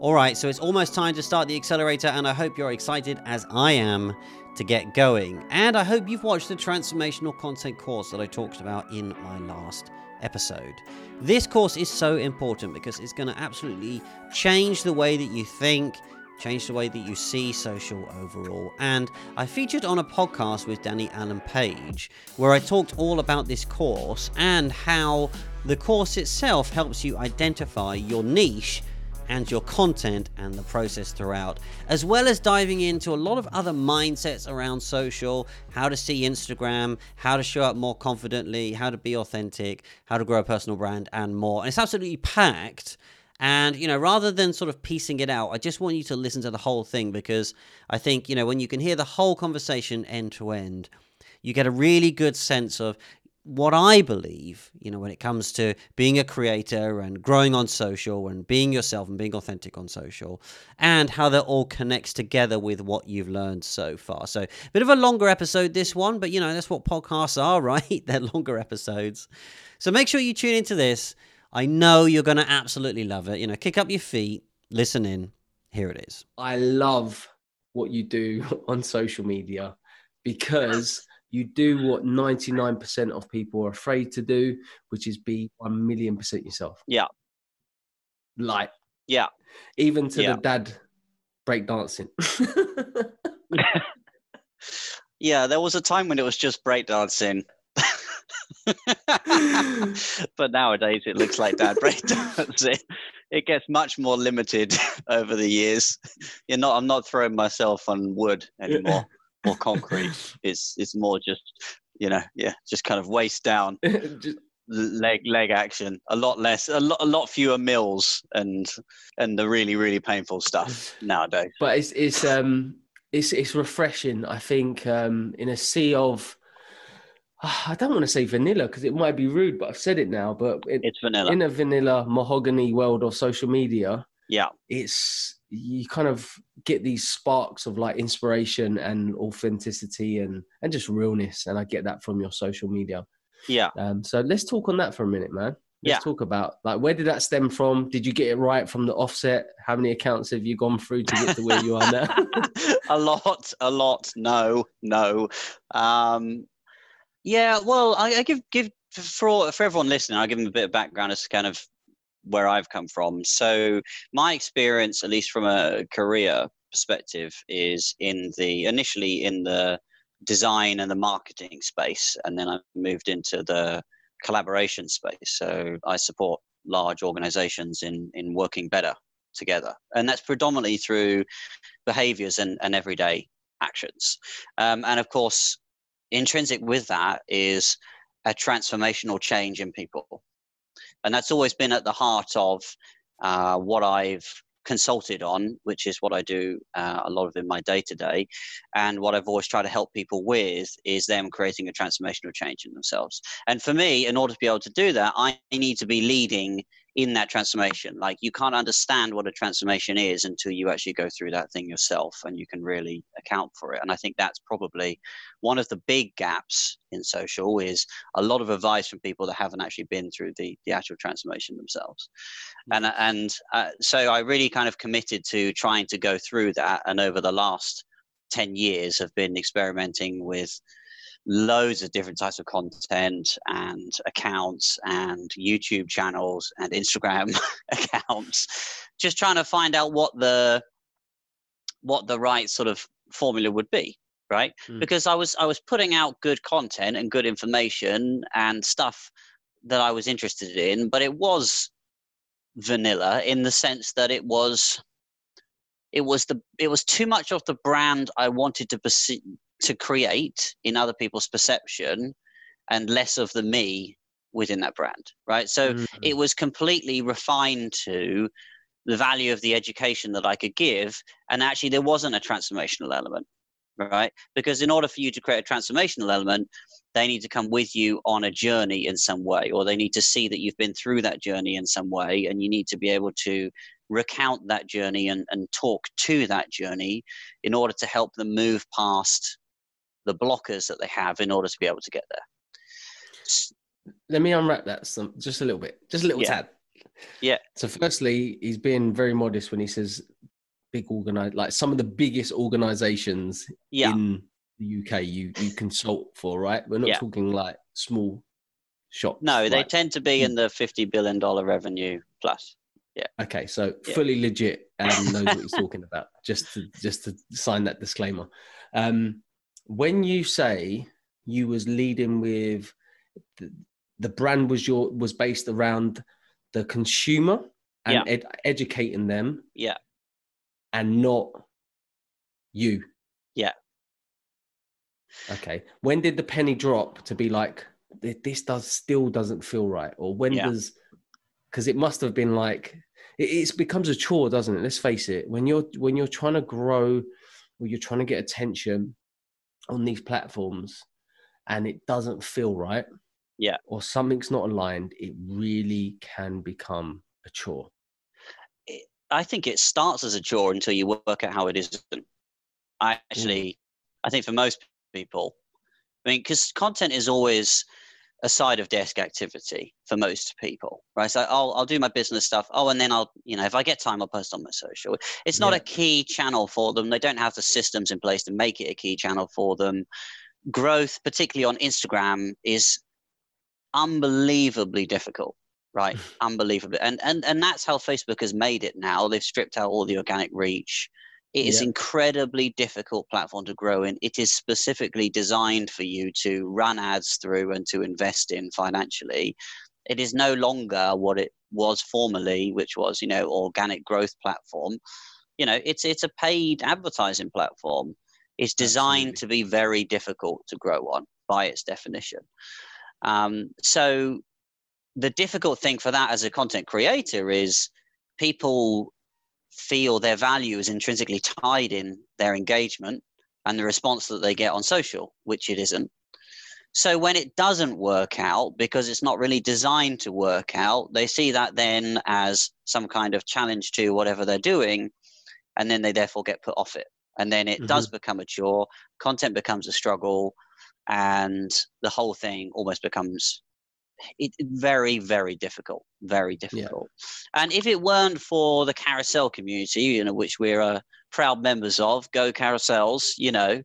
All right, so it's almost time to start the accelerator, and I hope you're excited as I am to get going. And I hope you've watched the transformational content course that I talked about in my last episode. This course is so important because it's going to absolutely change the way that you think, change the way that you see social overall. And I featured on a podcast with Danny Allen Page where I talked all about this course and how the course itself helps you identify your niche and your content and the process throughout, as well as diving into a lot of other mindsets around social, how to see Instagram, how to show up more confidently, how to be authentic, how to grow a personal brand, and more. And it's absolutely packed. And, you know, rather than sort of piecing it out, I just want you to listen to the whole thing because I think, you know, when you can hear the whole conversation end to end, you get a really good sense of what I believe, you know, when it comes to being a creator and growing on social and being yourself and being authentic on social, and how that all connects together with what you've learned so far. So, a bit of a longer episode, this one, but you know, that's what podcasts are, right? They're longer episodes. So, make sure you tune into this. I know you're going to absolutely love it. You know, kick up your feet, listen in. Here it is. I love what you do on social media because you do what 99% of people are afraid to do, which is be 1 million percent yourself. Yeah. Like, yeah. Even to yeah. the dad breakdancing. yeah, there was a time when it was just breakdancing. but nowadays it looks like dad breakdancing. It gets much more limited over the years. You're not I'm not throwing myself on wood anymore or concrete. it's it's more just you know yeah just kind of waist down. just, leg leg action a lot less a lot a lot fewer mills and and the really really painful stuff nowadays but it's it's um it's it's refreshing i think um in a sea of I don't want to say vanilla because it might be rude, but I've said it now. But it, it's vanilla in a vanilla mahogany world of social media. Yeah, it's you kind of get these sparks of like inspiration and authenticity and and just realness and i get that from your social media. Yeah. Um so let's talk on that for a minute man. Let's yeah. talk about like where did that stem from? Did you get it right from the offset? How many accounts have you gone through to get to where you are now? A lot a lot. No no. Um yeah well i, I give give for for everyone listening, I'll give them a bit of background as to kind of where I've come from. So my experience, at least from a career perspective, is in the initially in the design and the marketing space, and then I moved into the collaboration space. So I support large organizations in in working better together, and that's predominantly through behaviors and, and everyday actions. Um, and of course, intrinsic with that is a transformational change in people and that's always been at the heart of uh, what I've consulted on, which is what I do uh, a lot of in my day to day. And what I've always tried to help people with is them creating a transformational change in themselves. And for me, in order to be able to do that, I need to be leading in that transformation. Like you can't understand what a transformation is until you actually go through that thing yourself and you can really account for it. And I think that's probably one of the big gaps in social is a lot of advice from people that haven't actually been through the, the actual transformation themselves. Mm-hmm. And, and uh, so I really kind of committed to trying to go through that. And over the last 10 years have been experimenting with loads of different types of content and accounts and YouTube channels and Instagram accounts, just trying to find out what the what the right sort of formula would be right mm. because i was i was putting out good content and good information and stuff that i was interested in but it was vanilla in the sense that it was it was the it was too much of the brand i wanted to perceive to create in other people's perception and less of the me within that brand right? So mm-hmm. it was completely refined to the value of the education that i could give. And actually there wasn't a transformational element right? Because in order for you to create a transformational element they need to come with you on a journey in some way or they need to see that you've been through that journey in some way and you need to be able to recount that journey and, and talk to that journey in order to help them move past the blockers that they have in order to be able to get there. Let me unwrap that some just a little bit, just a little yeah. tad. Yeah. So, firstly, he's being very modest when he says big organize, like some of the biggest organizations Yeah. in the UK you you consult for, right? We're not Yeah. talking like small shops. No, they tend to be in the fifty billion dollar revenue plus. Yeah. Okay, so Yeah. fully legit and knows what he's talking about. Just to just to sign that disclaimer. Um, when you say you was leading with the, the brand was your was based around the consumer and Yeah. ed- educating them, Yeah. and not you. Yeah. Okay. When did the penny drop to be like this does still doesn't feel right, or when Yeah. does because it must have been like it, it becomes a chore, doesn't it? Let's face it. When you're when you're trying to grow or you're trying to get attention on these platforms and it doesn't feel right, Yeah. or something's not aligned, it really can become a chore. I think it starts as a chore until you work out how it isn't. I mm. actually, I think for most people, I mean, because content is always a side of desk activity for most people, right? So I'll I'll do my business stuff. Oh, and then I'll, you know, if I get time, I'll post on my social. It's not Yeah. a key channel for them. They don't have the systems in place to make it a key channel for them. Growth, particularly on Instagram, is unbelievably difficult right unbelievable and and and that's how facebook has made it now they've stripped out all the organic reach it is Yeah. incredibly difficult platform to grow in. It is specifically designed for you to run ads through and to invest in financially. It is no longer what it was formerly which was you know organic growth platform. You know it's it's a paid advertising platform. It's designed Absolutely. to be very difficult to grow on by its definition. Um, so the difficult thing for that as a content creator is people feel their value is intrinsically tied in their engagement and the response that they get on social, which it isn't. So when it doesn't work out because it's not really designed to work out, they see that then as some kind of challenge to whatever they're doing, and then they therefore get put off it. And then it does mm-hmm. become a chore, content becomes a struggle, and the whole thing almost becomes it, very, very difficult, very difficult. And if it weren't for the carousel community, you know, which we're uh, proud members of, go carousels, you know,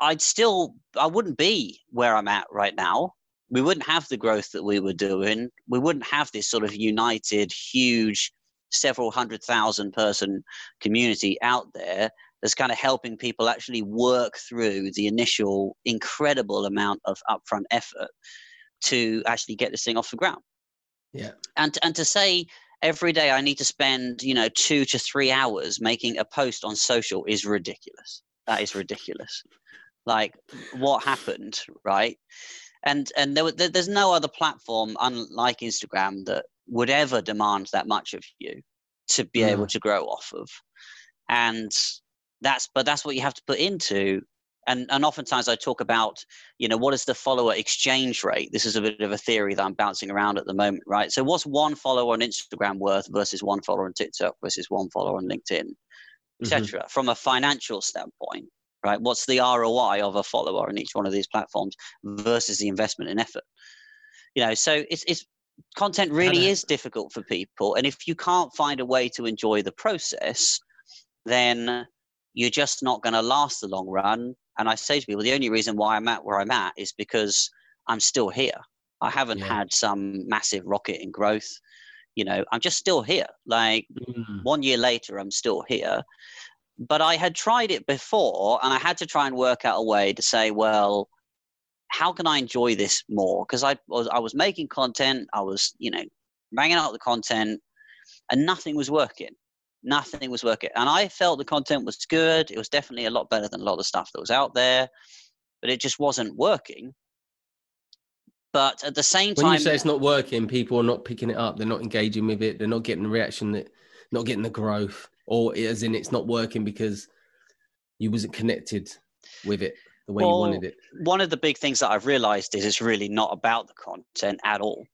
I'd still, I wouldn't be where I'm at right now. We wouldn't have the growth that we were doing. We wouldn't have this sort of united, huge, several hundred thousand person community out there that's kind of helping people actually work through the initial incredible amount of upfront effort to actually get this thing off the ground. Yeah. And and to say every day I need to spend, you know, 2 to 3 hours making a post on social is ridiculous. That is ridiculous. Like what happened, right? And and there, there there's no other platform unlike Instagram that would ever demand that much of you to be able mm. to grow off of. And that's but that's what you have to put into. And and oftentimes I talk about you know what is the follower exchange rate? This is a bit of a theory that I'm bouncing around at the moment right? So what's one follower on Instagram worth versus one follower on TikTok versus one follower on LinkedIn etc mm-hmm. from a financial standpoint right? What's the ROI of a follower on each one of these platforms versus the investment in effort? You know so it's it's content really is difficult for people. And if you can't find a way to enjoy the process then you're just not going to last the long run. And I say to people, the only reason why I'm at where I'm at is because I'm still here. I haven't Yeah. had some massive rocket in growth. You know, I'm just still here. Like Mm. one year later, I'm still here. But I had tried it before and I had to try and work out a way to say, well, how can I enjoy this more? Because I was I was making content, I was, you know, banging out the content, and nothing was working. Nothing was working. And I felt the content was good. It was definitely a lot better than a lot of stuff that was out there, but it just wasn't working. But at the same time, When you say it's not working, people are not picking it up. They're not engaging with it. They're not getting the reaction that, not getting the growth, or as in it's not working because you wasn't connected with it the way you wanted it. one of the big things that I've realized is it's really not about the content at all.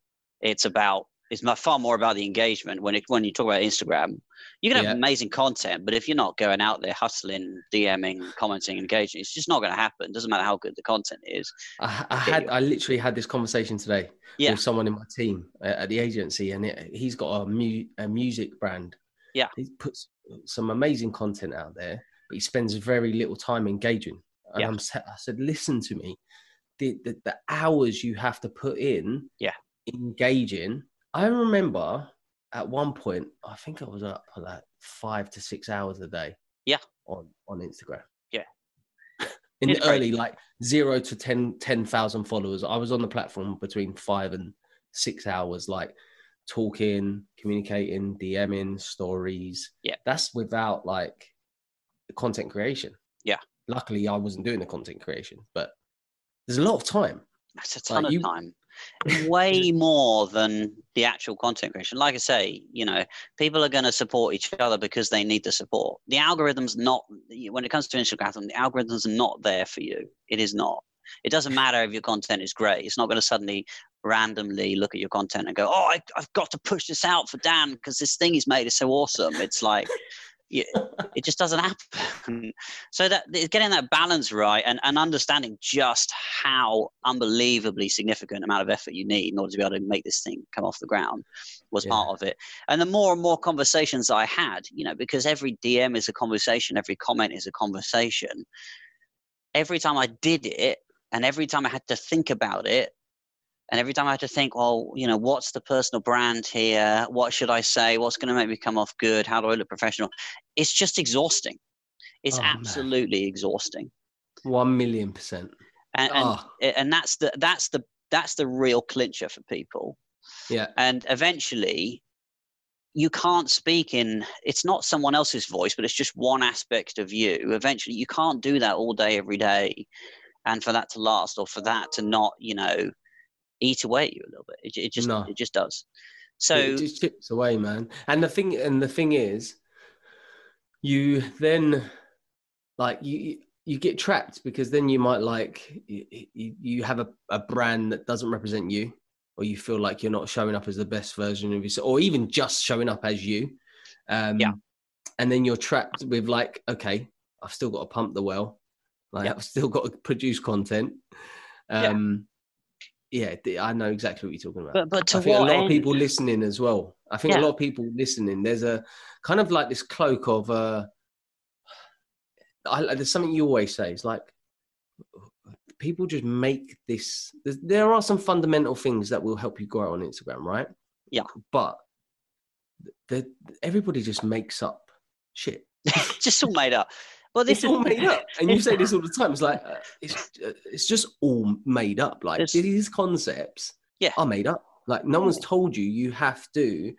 It's about It's my- far more about the engagement. When it, when you talk about Instagram, you can have Yeah. amazing content, but if you're not going out there hustling, DMing, commenting, engaging, it's just not going to happen. Doesn't matter how good the content is. I, I had I literally had this conversation today Yeah. with someone in my team at the agency, and it, he's got a, mu- a music brand. Yeah. he puts some amazing content out there, but he spends very little time engaging. And Yeah. I'm I said, listen to me, the, the the hours you have to put in, Yeah. engaging. I remember at one point, I think I was up for like five to six hours a day. Yeah. on on Instagram. Yeah. in It's the crazy. early like zero to 10 10,000 followers. I was on the platform between five and six hours, like talking, communicating, DMing, stories. Yeah. That's without like the content creation. Yeah. Luckily, I wasn't doing the content creation, but there's a lot of time. That's a Like ton you- of time. Way more than the actual content creation. Like I say, you know, people are going to support each other because they need the support. The algorithm's not, when it comes to Instagram, the algorithm's not there for you. It is not. It doesn't matter if your content is great. It's not going to suddenly randomly look at your content and go, oh, I, I've got to push this out for Dan because this thing he's made is so awesome. It's like, yeah, it just doesn't happen. So that getting that balance right and, and understanding just how unbelievably significant amount of effort you need in order to be able to make this thing come off the ground was Yeah. part of it. And the more and more conversations I had, you know, because every DM is a conversation, every comment is a conversation. Every time I did it, and every time I had to think about it, and every time I had to think, well, you know, what's the personal brand here? What should I say? What's going to make me come off good? How do I look professional? It's just exhausting. It's Oh, man. absolutely exhausting. One million percent. And, and Oh, and that's the that's the that's the real clincher for people. yeah. And eventually, you can't speak in. It's not someone else's voice, but it's just one aspect of you. Eventually, you can't do that all day, every day, and for that to last, or for that to not, you know, eat away at you a little bit. It, it just No. it just does. So it just chips away, man. And the thing, and the thing is, you then like you you get trapped because then you might like you, you, have a, a brand that doesn't represent you, or you feel like you're not showing up as the best version of yourself, or even just showing up as you. Um, Yeah. And then you're trapped with like, okay, I've still got to pump the well, like Yeah. I've still got to produce content. Yeah. Um, yeah, I know exactly what you're talking about. but but to I think a lot end? of people listening as well. I think Yeah. a lot of people listening. There's a kind of like this cloak of uh, I, there's something you always say. It's like people just make this. There are some fundamental things that will help you grow on Instagram, right? Yeah. but the, everybody just makes up shit. just all made up. Well, this It's is all made up, and you say this all the time. It's like uh, it's uh, it's just all made up. Like It's- these concepts, Yeah. are made up. Like no one's told you you have to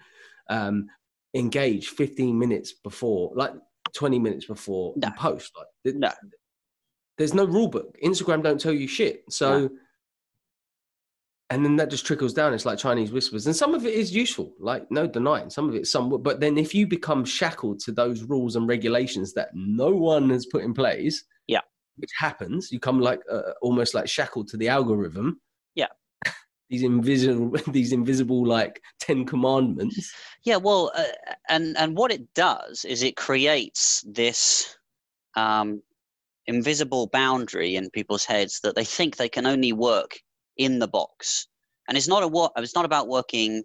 um, engage 15 minutes before, like 20 minutes before No. post. Like No. there's no rule book. Instagram don't tell you shit. So. And then that just trickles down. It's like Chinese whispers, and some of it is useful. Like no denying, some of it, somewhat. But then if you become shackled to those rules and regulations that no one has put in place, Yeah. which happens, you come like uh, almost like shackled to the algorithm. Yeah. these invisible, these invisible like ten commandments. Yeah, well, uh, and and what it does is it creates this um, invisible boundary in people's heads that they think they can only work in the box, and it's not a what. It's not about working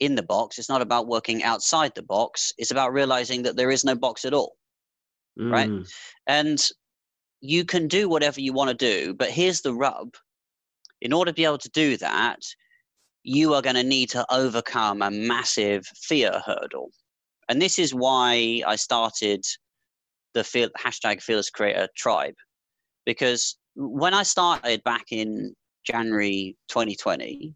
in the box. It's not about working outside the box. It's about realizing that there is no box at all, Right. Mm, and you can do whatever you want to do. But here's the rub: in order to be able to do that, you are going to need to overcome a massive fear hurdle. And this is why I started the feel, hashtag Fearless Creator Tribe. Because when I started back in January 2020,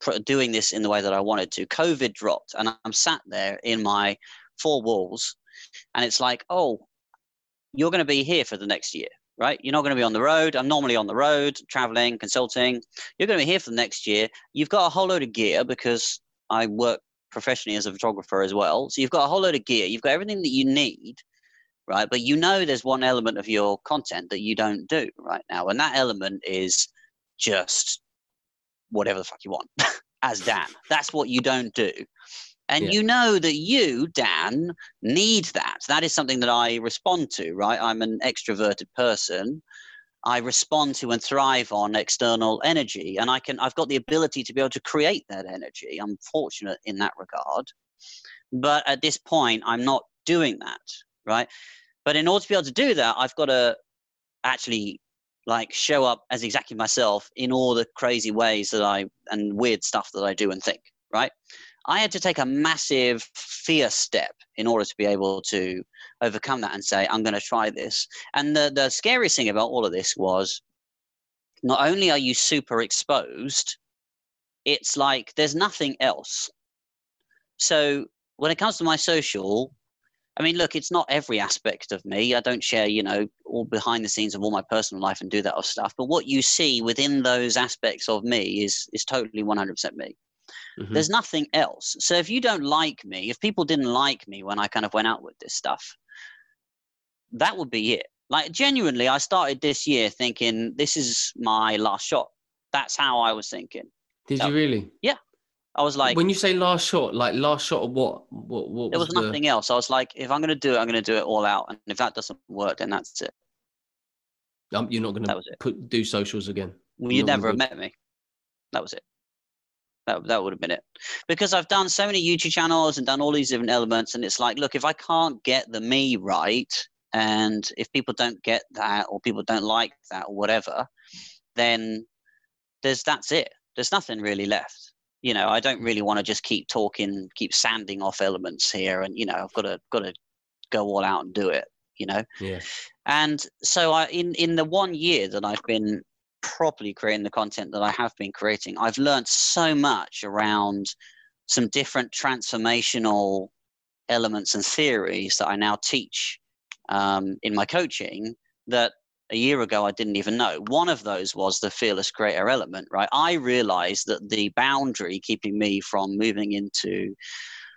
pr- doing this in the way that I wanted to, COVID dropped, and I'm sat there in my four walls, and it's like, oh, you're going to be here for the next year, right? You're not going to be on the road. I'm normally on the road, traveling, consulting. You're going to be here for the next year. You've got a whole load of gear because I work professionally as a photographer as well. So you've got a whole load of gear. You've got everything that you need, right? But you know there's one element of your content that you don't do right now. And that element is just whatever the fuck you want. as Dan. That's what you don't do. And Yeah. you know that you, Dan, need that. That is something that I respond to, right? I'm an extroverted person. I respond to and thrive on external energy. And I can I've got the ability to be able to create that energy. I'm fortunate in that regard. But at this point, I'm not doing that, right? But in order to be able to do that, I've got to actually like show up as exactly myself in all the crazy ways that I and weird stuff that I do and think, right? I had to take a massive fear step in order to be able to overcome that and say, I'm going to try this. And the, the scariest thing about all of this was not only are you super exposed, it's like there's nothing else. So when it comes to my social, I mean, look, it's not every aspect of me. I don't share, you know, all behind the scenes of all my personal life and do that of stuff. But what you see within those aspects of me is is totally 100% me. Mhm. There's nothing else. So if you don't like me, if people didn't like me when I kind of went out with this stuff, that would be it. Like genuinely, I started this year thinking this is my last shot. That's how I was thinking. Did No. you really? I was like, when you say last shot, like last shot of what? What? What? there was the- nothing else. I was like, if I'm going to do it, I'm going to do it all out. And if that doesn't work, then that's it. Um, you're not going to put do socials again. Well, you'd never have met me. That was it. That, that would have been it. Because I've done so many YouTube channels and done all these different elements, and it's like, look, if I can't get the me right, and if people don't get that, or people don't like that, or whatever, then there's that's it. There's nothing really left. You know, I don't really want to just keep talking, keep sanding off elements here, and you know, I've got to got to go all out and do it. You know, Yeah. and so I, in in the one year that I've been properly creating the content that I have been creating, I've learned so much around some different transformational elements and theories that I now teach um, in my coaching that a year ago I didn't even know. One of those was the fearless creator element, right? I realized that the boundary keeping me from moving into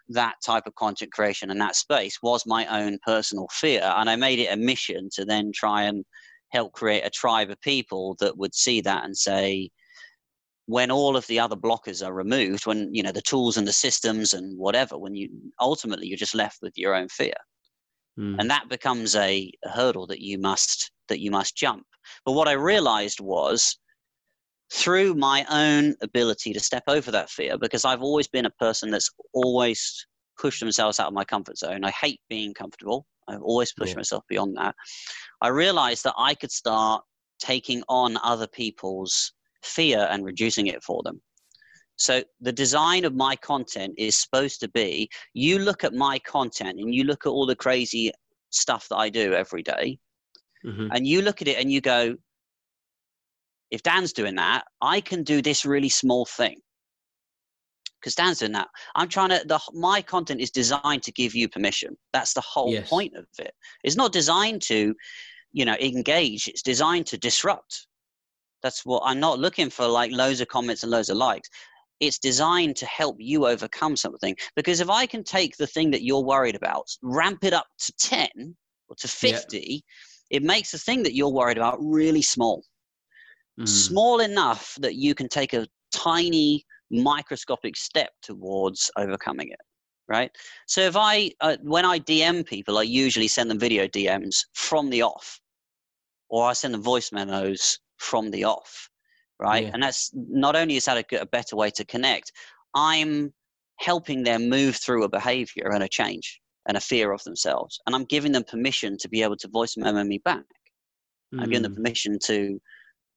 that type of content creation and that space was my own personal fear. And I made it a mission to then try and help create a tribe of people that would see that and say, when all of the other blockers are removed, when you know the tools and the systems and whatever, when you ultimately you're just left with your own fear Mm. and that becomes a, a hurdle that you must that you must jump. But what i realized was through my own ability to step over that fear because i've always been a person that's always pushed themselves out of my comfort zone. I hate being comfortable. I've always pushed Yeah. myself beyond that. I realized that i could start taking on other people's fear and reducing it for them so the design of my content is supposed to be you look at my content and you look at all the crazy stuff that I do every day Mhm. and you look at it and you go if Dan's doing that I can do this really small thing. Because Dan's doing that. I'm trying to the my content is designed to give you permission. That's the whole Yes. point of it. It's not designed to you know engage. It's designed to disrupt. That's what I'm not looking for like loads of comments and loads of likes it's designed to help you overcome something because if i can take the thing that you're worried about ramp it up to 10 or to Yeah. 50 it makes the thing that you're worried about really small Mm. small enough that you can take a tiny microscopic step towards overcoming it right so if i uh, when i dm people i usually send them video dms from the off or i send them voice memos from the off right? Yeah. and that's not only is that a, a better way to connect i'm helping them move through a behavior and a change and a fear of themselves. And i'm giving them permission to be able to voice memo me back. I'm giving them Mm. permission to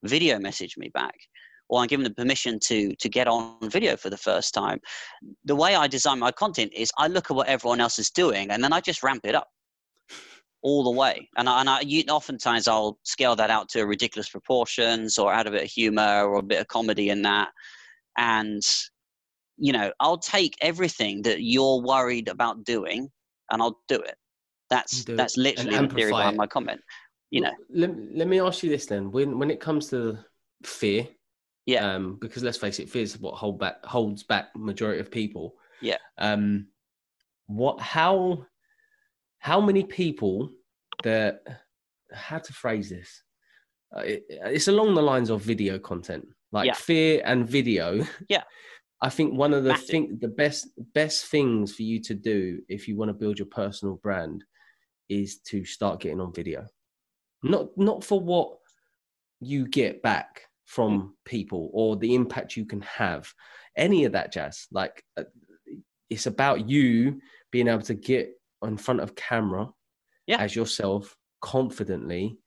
video message me back. Or i'm giving them permission to to get on video for the first time. The way i design my content is i look at what everyone else is doing and then i just ramp it up all the way and I, and I you, oftentimes i'll scale that out to ridiculous proportions or add a bit of humor or a bit of comedy in that and you know i'll take everything that you're worried about doing and i'll do it that's Do that's literally the theory behind it. my comment you know Let, let me ask you this then: when when it comes to fear, Yeah. um, because let's face it, fear is what hold back holds back majority of people. Yeah. Um, what? How? How many people that? How to phrase this? Uh, it, it's along the lines of video content, like Yeah. fear and video. Yeah. I think one of the Massive. thing the best best things for you to do if you want to build your personal brand is to start getting on video. Not not for what you get back from people or the impact you can have. Any of that jazz. Like uh, it's about you being able to get in front of camera Yeah. as yourself confidently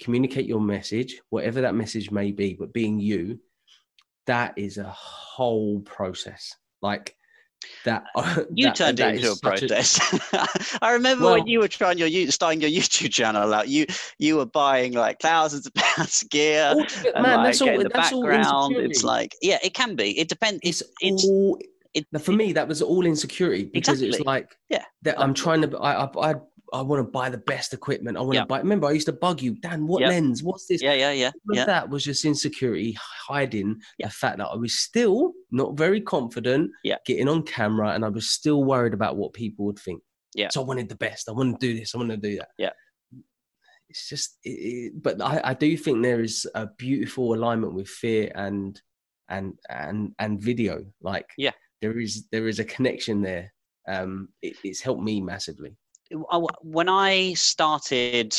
communicate your message whatever that message may be but being you that is a whole process like that You that- turned that it into a protest. I remember Well- when you were trying your starting your YouTube channel out. You you were buying like thousands of pounds of gear. All- and, man like, that's all that's all. It's like yeah, it can be. It depends. it's It's it's all it, Now, for me, that was all insecurity because it's Exactly. like Yeah. that I'm trying to. I I I, I want to buy the best equipment. I want to buy. Remember, I used to bug you, Dan. What Yeah. lens? What's this? yeah, yeah, yeah, yeah. that was just insecurity hiding the fact that I was still not very confident Yeah. getting on camera and I was still worried about what people would think. Yeah. So I wanted the best. I want to do this. I want to do that. Yeah. It's just, it, it, but I, I do think there is a beautiful alignment with fear and and and and video. Like, Yeah. There is there is a connection there. Um, it, it's helped me massively. When I started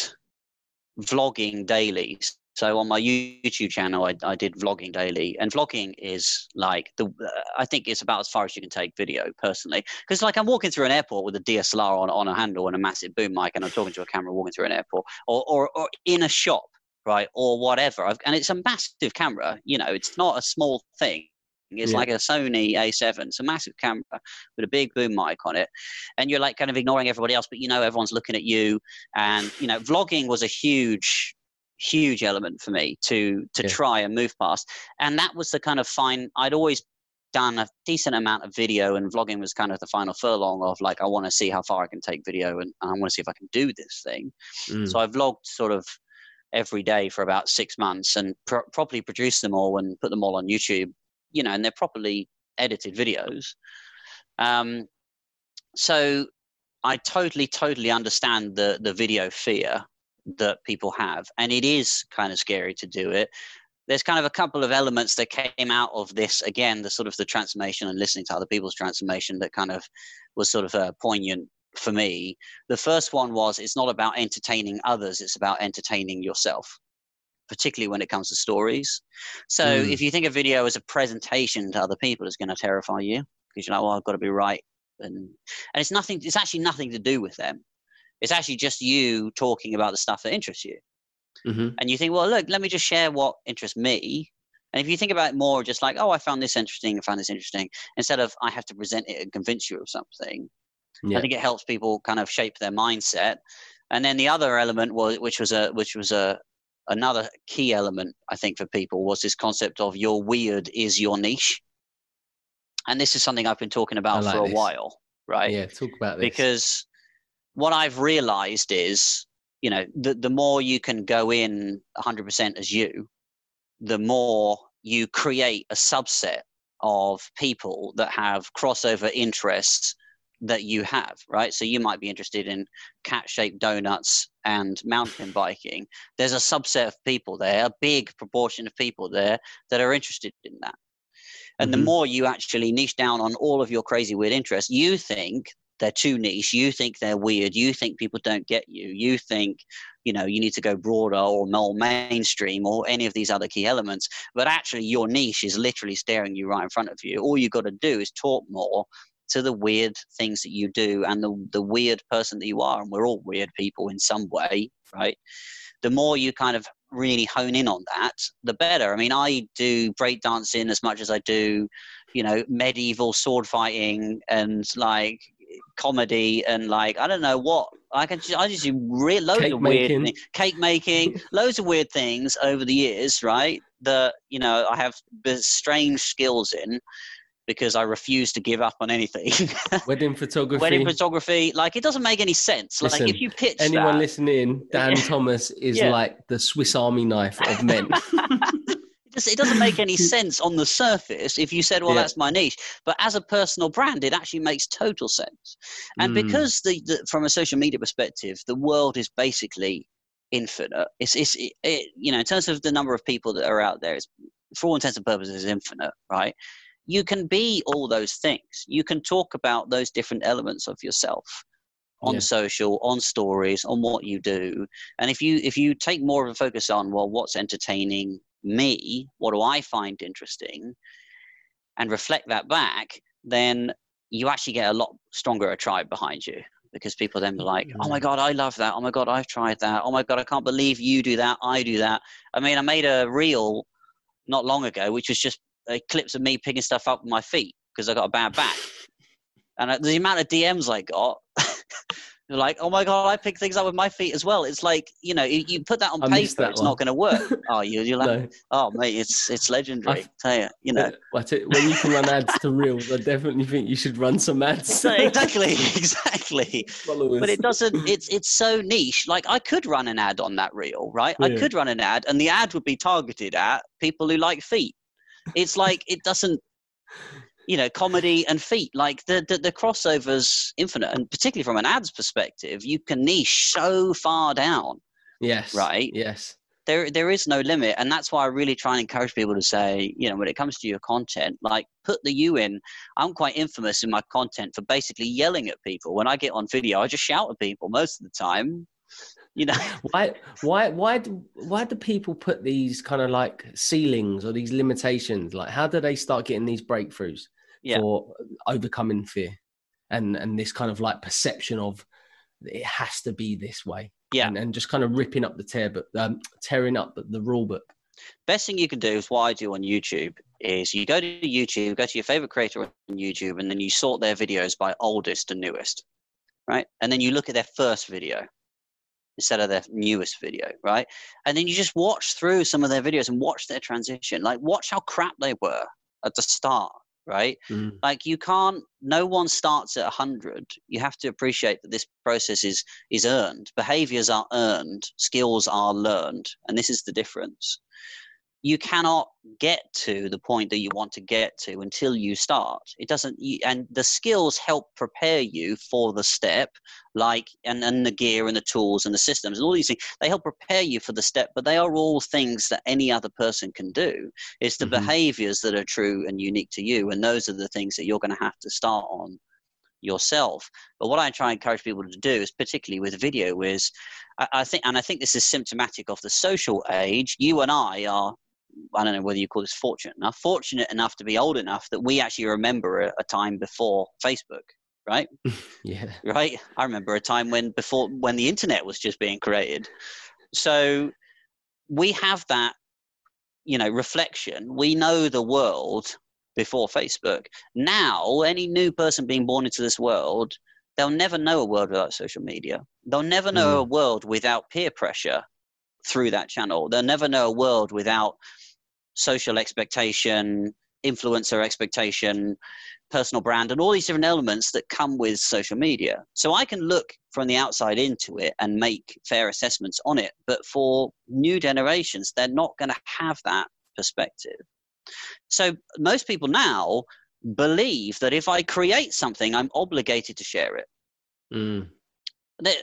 vlogging daily, so on my YouTube channel, I, I did vlogging daily, and vlogging is like the uh, I think it's about as far as you can take video personally, because like I'm walking through an airport with a DSLR on on a handle and a massive boom mic, and I'm talking to a camera walking through an airport, or or, or in a shop, right, or whatever, I've, and it's a massive camera. You know, it's not a small thing. It's Yeah. like a Sony A7. It's a massive camera with a big boom mic on it and you're like kind of ignoring everybody else but you know everyone's looking at you and you know vlogging was a huge huge element for me to to Yeah. try and move past and that was the kind of fine i'd always done a decent amount of video and vlogging was kind of the final furlong of like i want to see how far i can take video and i want to see if i can do this thing Mm. so i vlogged sort of every day for about six months and pro- properly produced them all and put them all on youtube you know and they're properly edited videos um, so I totally, totally understand the the video fear that people have, and it is kind of scary to do it. There's kind of a couple of elements that came out of this again, the sort of the transformation and listening to other people's transformation that kind of was sort of uh, poignant for me. The first one was it's not about entertaining others; it's about entertaining yourself, particularly when it comes to stories. So Mm. if you think a video as a presentation to other people is going to terrify you because you're like, well, I've got to be right and and it's nothing it's actually nothing to do with them it's actually just you talking about the stuff that interests you Mhm. and you think well look let me just share what interests me and if you think about it more just like oh i found this interesting i found this interesting instead of i have to present it and convince you of something Yeah. i think it helps people kind of shape their mindset and then the other element was which was a which was a another key element i think for people was this concept of your weird is your niche and this is something i've been talking about like for a this. while right Yeah. Talk about this. because what I've realized is, you know, the, the more you can go in 100% as you, the more you create a subset of people that have crossover interests that you have, right? So you might be interested in cat shaped donuts and mountain biking. There's a subset of people there, a big proportion of people there that are interested in that. And Mhm. the more you actually niche down on all of your crazy weird interests, you think they're too niche. You think they're weird. You think people don't get you. You think, you know, you need to go broader or more mainstream or any of these other key elements. But actually, your niche is literally staring you right in front of you. All you've got to do is talk more to the weird things that you do and the, the weird person that you are. And we're all weird people in some way, right? The more you kind of really hone in on that, the better. I mean, I do breakdancing as much as I do, you know, medieval sword fighting and like comedy and like I don't know what I can. ju- I just do re- loads Cake of weird making. things, cake making, loads of weird things over the years, right? That you know I have strange skills in because I refuse to give up on anything. Wedding photography. Wedding photography, like it doesn't make any sense. like Listen, if you pitch Anyone that, listening, Dan Thomas is Yeah. like the Swiss Army knife of men. it, it doesn't make any sense on the surface if you said, well, Yeah. that's my niche. But as a personal brand, it actually makes total sense. And Mm. because the, the from a social media perspective, the world is basically infinite. It's, it's it, it, you know, in terms of the number of people that are out there, it's for all intents and purposes infinite, right? You can be all those things. You can talk about those different elements of yourself on Yeah. social, on stories, on what you do. And if you if you take more of a focus on well, what's entertaining me? What do I find interesting? And reflect that back, then you actually get a lot stronger a tribe behind you because people then be like, "Oh my god, I love that! Oh my god, I've tried that! Oh my god, I can't believe you do that! I do that!" I mean, I made a reel not long ago, which was just uh, clips of me picking stuff up with my feet because I got a bad back. And uh, the amount of DMs I got, they're like, "Oh my god, I pick things up with my feet as well." It's like you know, you, you put that on I paper, that it's one. not going to work. oh, you, you'll have, No. oh mate, it's it's legendary. I've- tell you, you know. But it- when you can run ads to reels, I definitely think you should run some ads. Exactly, exactly. Followers. But it doesn't. It's it's so niche. Like I could run an ad on that reel, right? I could run an ad, and the ad would be targeted at people who like feet. It's like it doesn't. You know, comedy and feet, like the, the the crossovers infinite, and particularly from an ads perspective, you can niche so far down. Yes. Right. Yes. there there is no limit and that's why i really try and encourage people to say you know when it comes to your content like put the you in i'm quite infamous in my content for basically yelling at people when i get on video i just shout at people most of the time you know Why? Why? Why? Do, why do people put these kind of like ceilings or these limitations? Like, how do they start getting these breakthroughs Yeah. for overcoming fear and and this kind of like perception of it has to be this way? Yeah. And, and just kind of ripping up the tear, but um, tearing up the, the rule book. best thing you can do is what i do on youtube is you go to youtube go to your favorite creator on youtube and then you sort their videos by oldest and newest right and then you look at their first video instead of their newest video right? And then you just watch through some of their videos and watch their transition. Like watch how crap they were at the start right? Mm. like you can't no one starts at 100 you have to appreciate that this process is is earned. Behaviors are earned. Skills are learned. And this is the difference you cannot get to the point that you want to get to until you start. It doesn't you, and the skills help prepare you for the step like and, and the gear and the tools and the systems and all these things. They help prepare you for the step but they are all things that any other person can do. It's the Mhm. behaviors that are true and unique to you and those are the things that you're going to have to start on yourself. But what i try and encourage people to do is particularly with video is I, I think and i think this is symptomatic of the social age you and i are I don't know whether you call this fortunate enough, fortunate enough to be old enough that we actually remember a, a time before Facebook, right? Yeah. Right. I remember a time when before when the internet was just being created. So we have that, you know, reflection. We know the world before Facebook. Now, any new person being born into this world, they'll never know a world without social media. They'll never know mm. a world without peer pressure through that channel. They'll never know a world without social expectation, influencer expectation, personal brand, and all these different elements that come with social media. So I can look from the outside into it and make fair assessments on it. But for new generations, they're not going to have that perspective. So most people now believe that if I create something, I'm obligated to share it. Mm.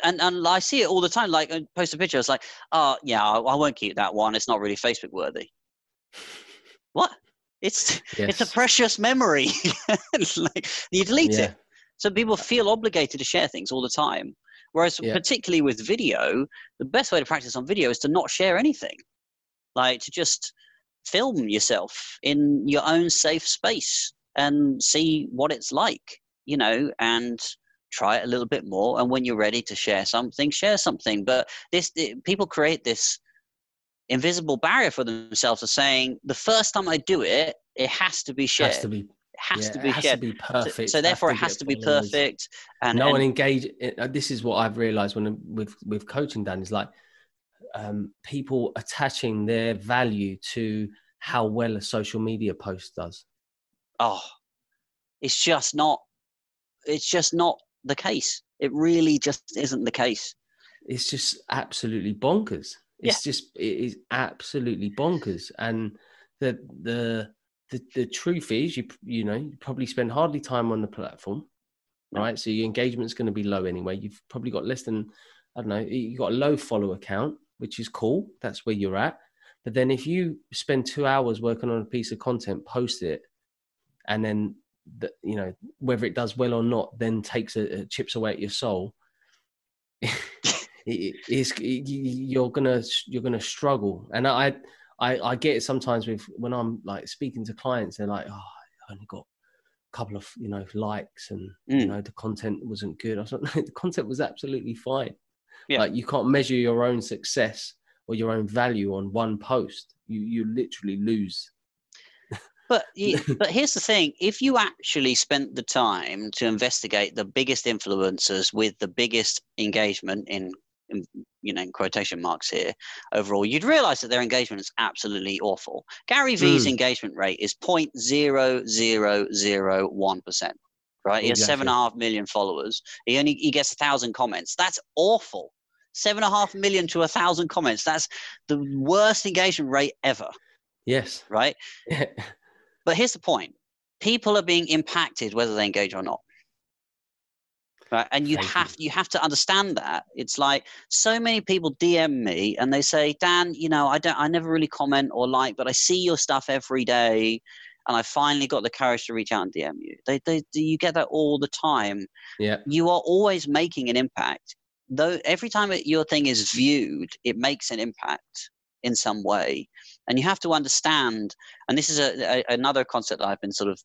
And, and I see it all the time. Like, I post a picture, it's like, oh, yeah, I, I won't keep that one. It's not really Facebook worthy. What? It's it's a precious memory. like, you delete Yeah. it. So people feel obligated to share things all the time. Whereas, Yeah. particularly with video, the best way to practice on video is to not share anything. Like to just film yourself in your own safe space and see what it's like, you know, and try it a little bit more. And when you're ready to share something, share something. But this, it, people create this invisible barrier for themselves of saying, the first time I do it, it has to be shared. Has to be. it has yeah, to be it has shared. to be So- perfect. so, therefore, it to has to be perfect. And, no and one engage. uh, This is what I've realized when with with coaching, Dan, is like um, people attaching their value to how well a social media post does. oh, it's just not. It's just not the case. It really just isn't the case. It's just absolutely bonkers. It's just it is absolutely bonkers. And the the the the truth is, you you know, you probably spend hardly time on the platform, right? So your engagement's going to be low anyway. You've probably got less than I don't know. You got a low follower count, which is cool. That's where you're at. But then if you spend two hours working on a piece of content, post it, and then the, you know whether it does well or not then takes a, a chips away at your soul it, it's it, you're gonna you're gonna struggle. And I, I i get it sometimes with when i'm like speaking to clients they're like oh i only got a couple of you know likes and you Mm. know the content wasn't good. I was like no, the content was absolutely fine. Yeah. like you can't measure your own success or your own value on one post. You you literally lose. But but here's the thing: if you actually spent the time to investigate the biggest influencers with the biggest engagement in, in you know in quotation marks here overall, you'd realize that their engagement is absolutely awful. Gary Vee's Mm. engagement rate is 0.0001 percent. Right, he has seven and a half followers. He only he gets a thousand comments. That's awful. Seven and a half million to a thousand comments. That's the worst engagement rate ever. yes Right. But here's the point: people are being impacted whether they engage or not. Right, and you Thank you. have you have to understand that it's like so many people DM me and they say, Dan, you know, I don't, I never really comment or like, but I see your stuff every day, and I finally got the courage to reach out and DM you. They, they, you get that all the time. yeah You are always making an impact. Though every time it, your thing is viewed, it makes an impact in some way, and you have to understand. And this is a, a, another concept that I've been sort of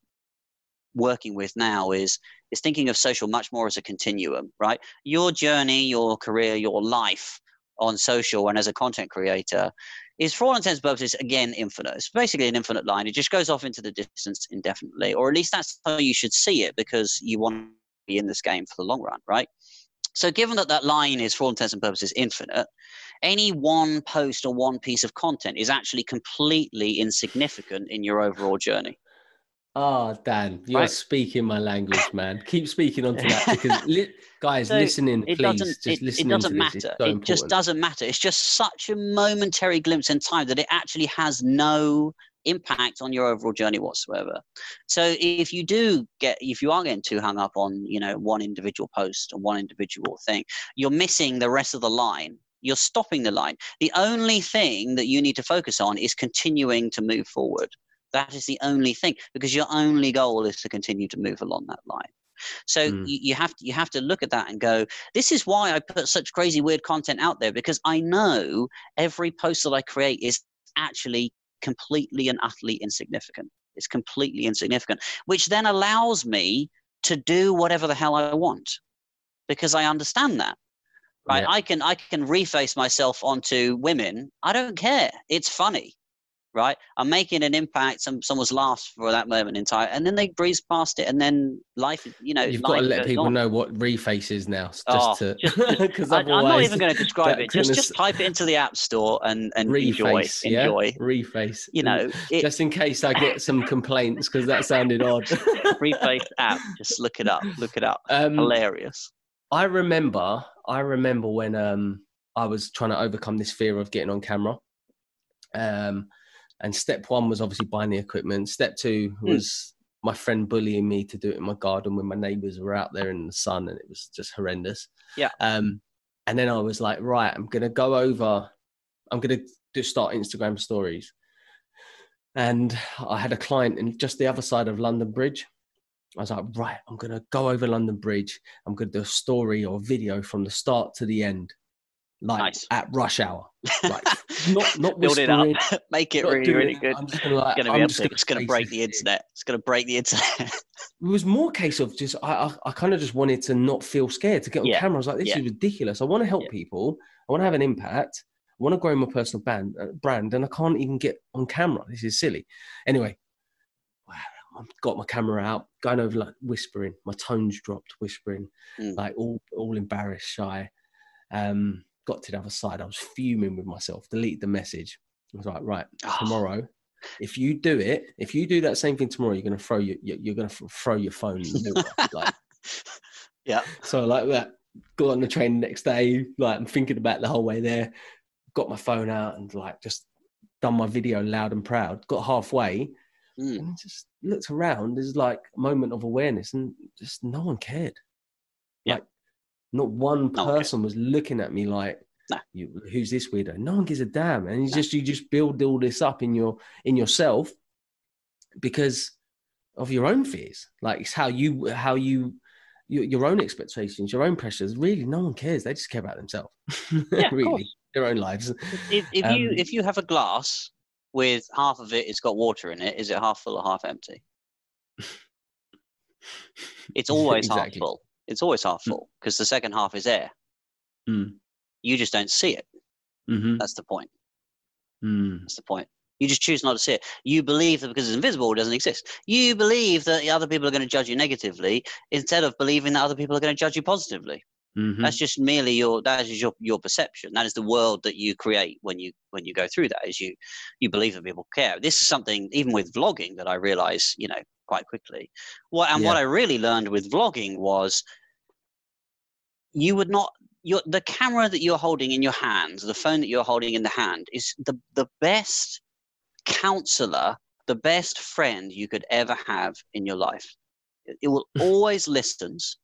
working with now is is thinking of social much more as a continuum, right? Your journey, your career, your life on social and as a content creator is for all intents and purposes again infinite. It's basically an infinite line. It just goes off into the distance indefinitely, or at least that's how you should see it because you want to be in this game for the long run, right? So, given that that line is for all intents and purposes infinite, any one post or one piece of content is actually completely insignificant in your overall journey. Oh, Dan, you're Right. speaking my language, man. Keep speaking onto that because, li- guys, So, listening, it please, doesn't just it, listening it doesn't matter so it important. just doesn't matter it's just such a momentary glimpse in time that it actually has no impact on your overall journey whatsoever so if you do get if you are getting too hung up on you know one individual post or one individual thing you're missing the rest of the line you're stopping the line the only thing that you need to focus on is continuing to move forward that is the only thing because your only goal is to continue to move along that line so Mm. you, you have to you have to look at that and go this is why I put such crazy weird content out there because I know every post that I create is actually completely and utterly insignificant. It's completely insignificant, which then allows me to do whatever the hell I want because I understand that. Right? Yeah. I can I can reface myself onto women. I don't care. It's funny. Right? I'm making an impact. Some someone's laughed for that moment in time, and then they breeze past it, and then life. You know, You've got to let people on. know what reface is now, just Oh, to because I'm not even going to describe it. Just just type it into the app store and and enjoy reface, yeah, enjoy. reface. You know, it, just in case I get some complaints because that sounded odd. reface app. Just look it up. Look it up. Um, Hilarious. I remember, I remember when um, I was trying to overcome this fear of getting on camera. Um, and step one was obviously buying the equipment. Step two Hmm. was my friend bullying me to do it in my garden when my neighbors were out there in the sun, and it was just horrendous. Yeah. Um, and then I was like, right, I'm gonna go over. I'm gonna just start Instagram stories. And I had a client in just the other side of London Bridge. I was like, right, I'm gonna go over London Bridge. I'm gonna do a story or video from the start to the end, like Nice. at rush hour. Like not not Build it up. Make it really really it. good. I'm just gonna like, It's gonna I'm be just epic. It's gonna break the internet. It's gonna break the internet. It was more a case of just I I, I kind of just wanted to not feel scared to get on Yeah. camera. I was like, this Yeah. is ridiculous. I want to help Yeah. people. I want to have an impact. I want to grow my personal band, uh, brand, and I can't even get on camera. This is silly. Anyway, I've got my camera out, going over like whispering. My tones dropped, whispering, Mm. like all all embarrassed, shy. Um, got to the other side. I was fuming with myself. Deleted the message. I was like, right, Oh, tomorrow if you do it if you do that same thing tomorrow you're going to throw your you're to throw your phone in the like yeah. so like that got on the train the next day like i'm thinking about the whole way there got my phone out and like just done my video loud and proud got halfway Mm. and just looked around there's like a moment of awareness and just no one cared Yeah. like not one No one cared. person was looking at me like you, who's this weirdo no one gives a damn and you No. just you just build all this up in your in yourself because of your own fears. Like it's how you how you your, your own expectations, your own pressures. Really, no one cares. They just care about themselves. Yeah, really, their own lives. If, if you Um, if you have a glass with half of it, it's got water in it. Is it half full or half empty? It's always half full. It's always half Mm. full because the second half is air. Mm. You just don't see it. hmm That's the point. Mm. That's the point. You just choose not to see it. You believe that because it's invisible, it doesn't exist. You believe that the other people are going to judge you negatively instead of believing that other people are going to judge you positively. Mhm. That's just merely your that is your your perception. That is the world that you create when you when you go through that. Is you you believe that people care. This is something even with vlogging that I realize you know quite quickly. What and what I really learned with vlogging was you would not your the camera that you're holding in your hands, the phone that you're holding in the hand is the the best counselor, the best friend you could ever have in your life. It, it will always listens.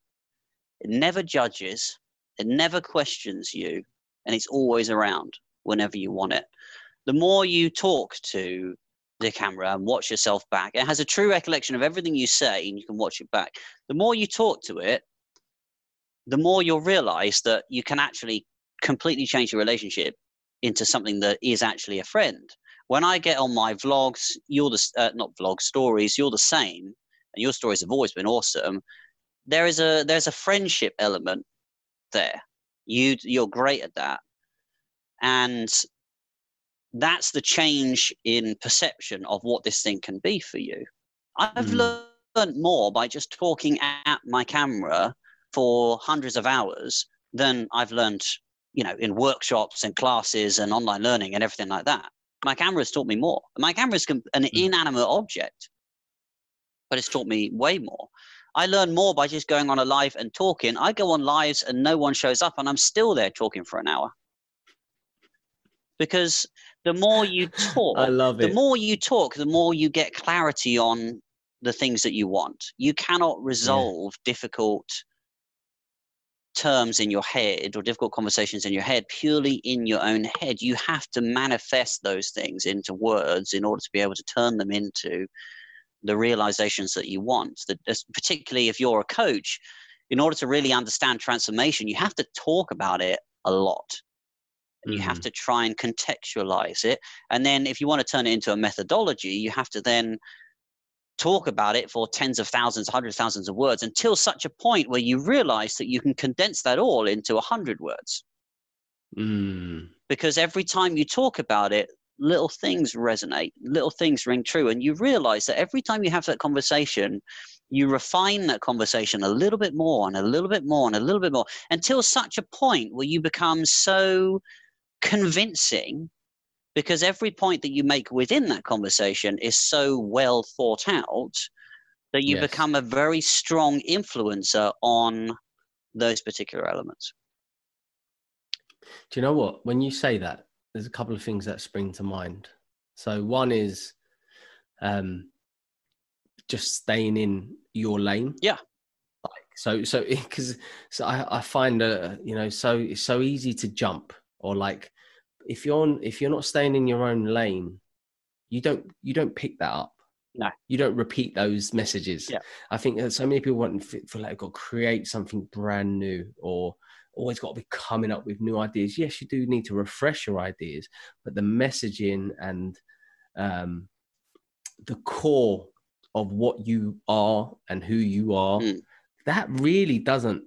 It never judges. It never questions you, and it's always around whenever you want it. The more you talk to the camera and watch yourself back, it has a true recollection of everything you say, and you can watch it back. The more you talk to it, the more you'll realize that you can actually completely change your relationship into something that is actually a friend. When I get on my vlogs, you're the uh, not vlog stories, you're the same, and your stories have always been awesome. There is a there's a friendship element there. You you're great at that, and that's the change in perception of what this thing can be for you. I've Mm. learned more by just talking at my camera for hundreds of hours than I've learned, you know, in workshops and classes and online learning and everything like that. My camera's taught me more. My camera's com- an hmm. inanimate object, but it's taught me way more. I learn more by just going on a live and talking. I go on lives and no one shows up, and I'm still there talking for an hour. Because the more you talk, I love it. the more you talk, the more you get clarity on the things that you want. You cannot resolve difficult terms in your head or difficult conversations in your head purely in your own head. You have to manifest those things into words in order to be able to turn them into the realizations that you want. That particularly if you're a coach, in order to really understand transformation, you have to talk about it a lot. And you have Mhm. to try and contextualize it. And then if you want to turn it into a methodology, you have to then talk about it for tens of thousands, hundreds of thousands of words until such a point where you realize that you can condense that all into a hundred words. Mm. Because every time you talk about it, little things resonate, little things ring true. And you realize that every time you have that conversation, you refine that conversation a little bit more and a little bit more and a little bit more until such a point where you become so convincing because every point that you make within that conversation is so well thought out that you Yes. become a very strong influencer on those particular elements. Do you know what? When you say that, there's a couple of things that spring to mind. So one is um, just staying in your lane. Yeah. Like so, so because so I, I find uh, you know so it's so easy to jump or like if you're if you're not staying in your own lane, you don't you don't pick that up. No. you don't repeat those messages. Yeah. I think that so many people want to feel like got create something brand new or always got to be coming up with new ideas. Yes, you do need to refresh your ideas, but the messaging and um, the core of what you are and who you are, Mm. that really doesn't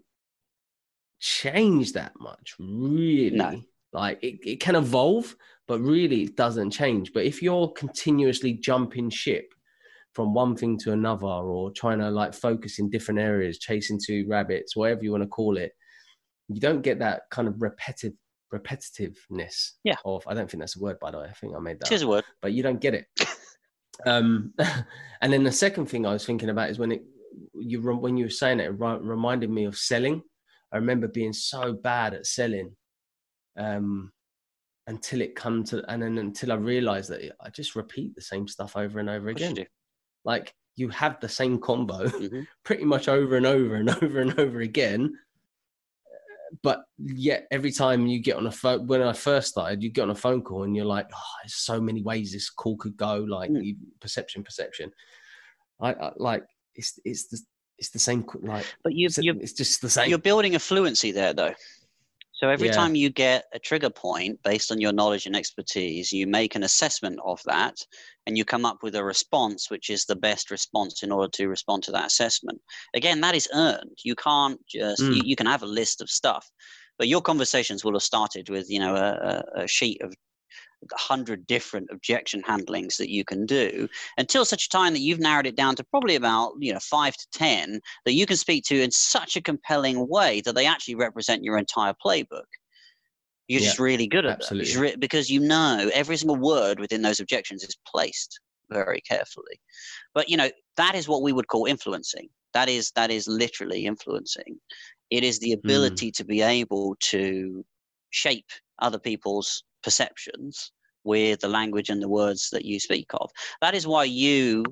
change that much, really. Like it, it can evolve, but really it doesn't change. But if you're continuously jumping ship from one thing to another or trying to like focus in different areas, chasing two rabbits, whatever you want to call it, you don't get that kind of repetitive repetitiveness Yeah. of I don't think that's a word by the way. I think I made that Cheers up a word. but you don't get it. um, and then the second thing I was thinking about is when it you when you were saying it, it reminded me of selling. I remember being so bad at selling um, until it come to and then until I realized that I just repeat the same stuff over and over Of course you again. Like you have the same combo Mhm. pretty much over and over and over and over again. But yet, every time you get on a phone, when I first started, you get on a phone call and you're like, oh, there's so many ways this call could go, like Mm. perception, perception. I, I like it's it's the it's the same like But you it's, you it's just the same. you're building a fluency there though. So every Yeah. time you get a trigger point based on your knowledge and expertise, you make an assessment of that and you come up with a response which is the best response in order to respond to that assessment. Again, that is earned. You can't just you, Mm. you can have a list of stuff, but your conversations will have started with, you know, a, a sheet of a hundred different objection handlings that you can do until such a time that you've narrowed it down to probably about you know five to ten that you can speak to in such a compelling way that they actually represent your entire playbook. You're just really good at. Absolutely. re- because you know every single word within those objections is placed very carefully. But you know that is what we would call influencing. That is that is literally influencing. It is the hmm. ability to be able to shape other people's perceptions with the language and the words that you speak of. That is why you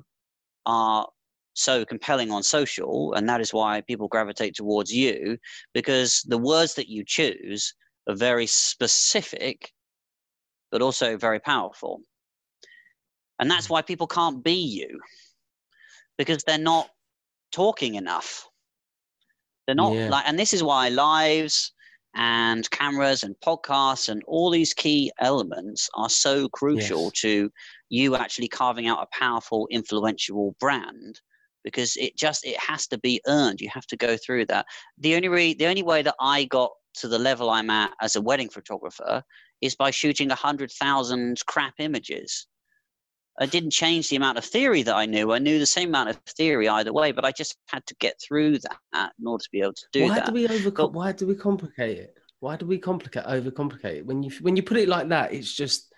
are so compelling on social, and that is why people gravitate towards you because the words that you choose are very specific, but also very powerful. And that's why people can't be you because they're not talking enough. They're not Yeah. like, and this is why lives and cameras and podcasts and all these key elements are so crucial Yes. to you actually carving out a powerful, influential brand because it just it has to be earned. You have to go through that. The only re- the only way that I got to the level I'm at as a wedding photographer is by shooting a hundred thousand crap images. I didn't change the amount of theory that I knew. I knew the same amount of theory either way, but I just had to get through that in order to be able to do why that. do we? But- Why do we complicate it? Why do we complicate, overcomplicate it? When you when you put it like that, it's just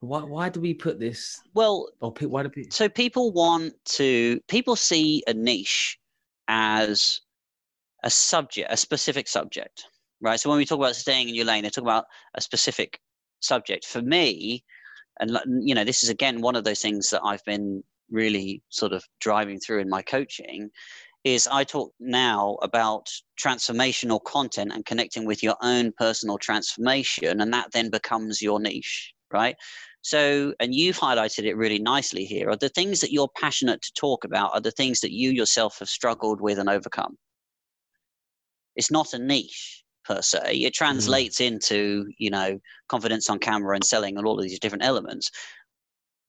why why do we put this? well, Or pe- why do people? so people want to people see a niche as a subject a specific subject right so when we talk about staying in your lane they talk about a specific subject for me and you know this is again one of those things that i've been really sort of driving through in my coaching is i talk now about transformational content and connecting with your own personal transformation and that then becomes your niche right so, and you've highlighted it really nicely here, are the things that you're passionate to talk about are the things that you yourself have struggled with and overcome. It's not a niche per se. It translates into, you know, confidence on camera and selling and all of these different elements.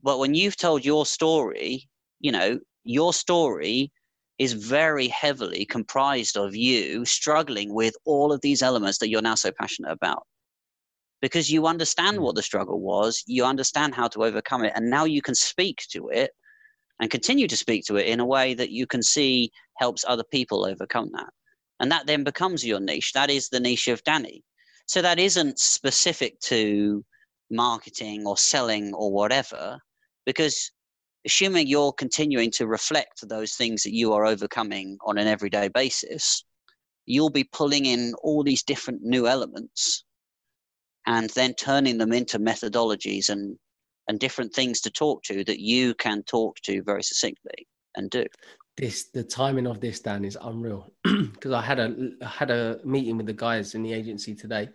But when you've told your story, you know, your story is very heavily comprised of you struggling with all of these elements that you're now so passionate about because you understand Mm. what the struggle was, you understand how to overcome it, and now you can speak to it and continue to speak to it in a way that you can see helps other people overcome that. And that then becomes your niche. That is the niche of Danny. So that isn't specific to marketing or selling or whatever, because assuming you're continuing to reflect those things that you are overcoming on an everyday basis, you'll be pulling in all these different new elements and then turning them into methodologies and and different things to talk to that you can talk to very succinctly and do. This the timing of this, Dan, is unreal. Because I had a I had a meeting with the guys in the agency today.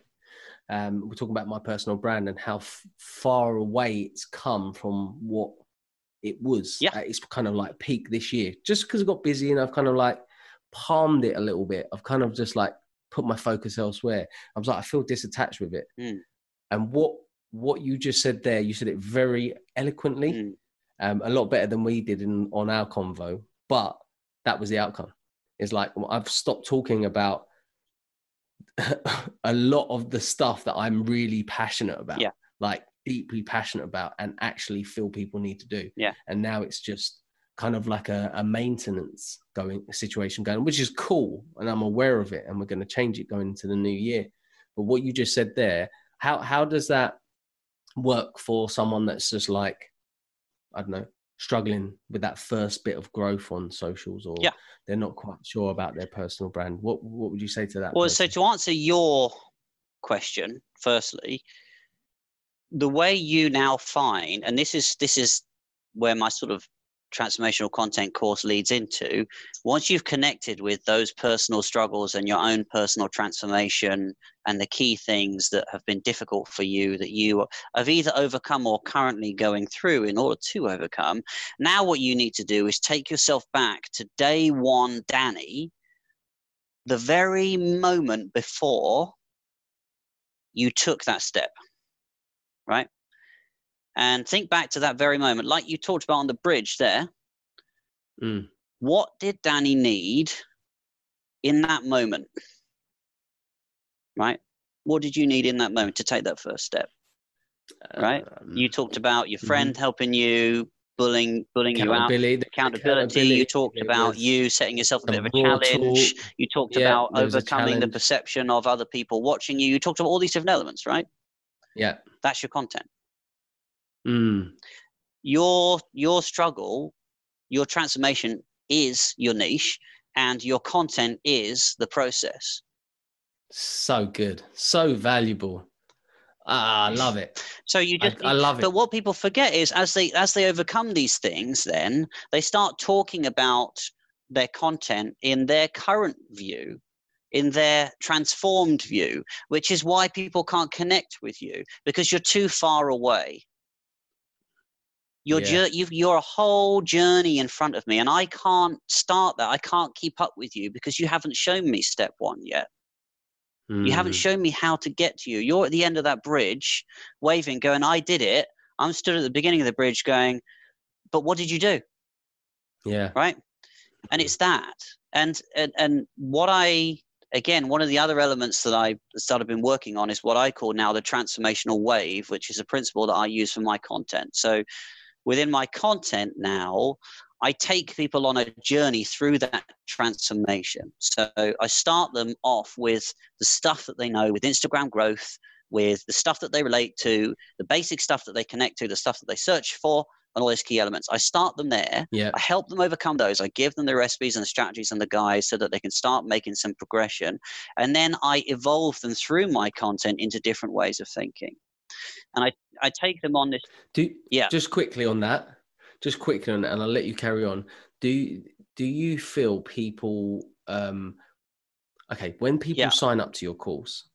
Um, we're talking about my personal brand and how f- far away it's come from what it was. Yeah. its kind of like peak this year. Just because I got busy and I've kind of like palmed it a little bit. I've kind of just like put my focus elsewhere. I was like, I feel disattached with it. Mm. And what what you just said there, you said it very eloquently Mm. um, a lot better than we did in on our convo. But that was the outcome. It's like I've stopped talking about a lot of the stuff that I'm really passionate about, Yeah. like deeply passionate about, and actually feel people need to do. Yeah. And now it's just kind of like a, a maintenance going situation going, which is cool, and I'm aware of it, and we're going to change it going into the new year. But what you just said there, how how does that work for someone that's just like I don't know, struggling with that first bit of growth on socials, or Yeah. they're not quite sure about their personal brand. What what would you say to that? Well, so to answer your question, firstly, the way you now find, and this is this is where my sort of transformational content course leads into once you've connected with those personal struggles and your own personal transformation and the key things that have been difficult for you that you have either overcome or currently going through in order to overcome now what you need to do is take yourself back to day one danny the very moment before you took that step right and think back to that very moment, like you talked about on the bridge there. Mm. What did Danny need in that moment? Right? What did you need in that moment to take that first step? Right? Um, You talked about your friend helping you, bullying, bullying you out. accountability, the Accountability. You talked about you setting yourself a bit of a challenge. talk. You talked Yeah, about there was a overcoming the perception of other people watching you. You talked about all these different elements, right? Yeah. That's your content. Mm. your your struggle your transformation is your niche and your content is the process So good. So valuable. Ah, I love it. so you I, just I love it. but what people forget is as they as they overcome these things then they start talking about their content in their current view in their transformed view which is why people can't connect with you because you're too far away You're, Yeah. jour- you've, you're a whole journey in front of me, and I can't start that. I can't keep up with you because you haven't shown me step one yet. You haven't Mm. shown me how to get to you. You're at the end of that bridge, waving, going, I did it. I'm stood at the beginning of the bridge going, but what did you do? Yeah. Right? And it's that. And, and, and what I, again, one of the other elements that I started been working on is what I call now the transformational wave, which is a principle that I use for my content. So within my content now, I take people on a journey through that transformation. So I start them off with the stuff that they know with Instagram growth, with the stuff that they relate to, the basic stuff that they connect to, the stuff that they search for, and all those key elements. I start them there. Yeah. I help them overcome those. I give them the recipes and the strategies and the guides so that they can start making some progression. And then I evolve them through my content into different ways of thinking. And I, I take them on this. Do Yeah. just quickly on that, just quickly on that, and I'll let you carry on. Do do you feel people um okay, when people Yeah. sign up to your course,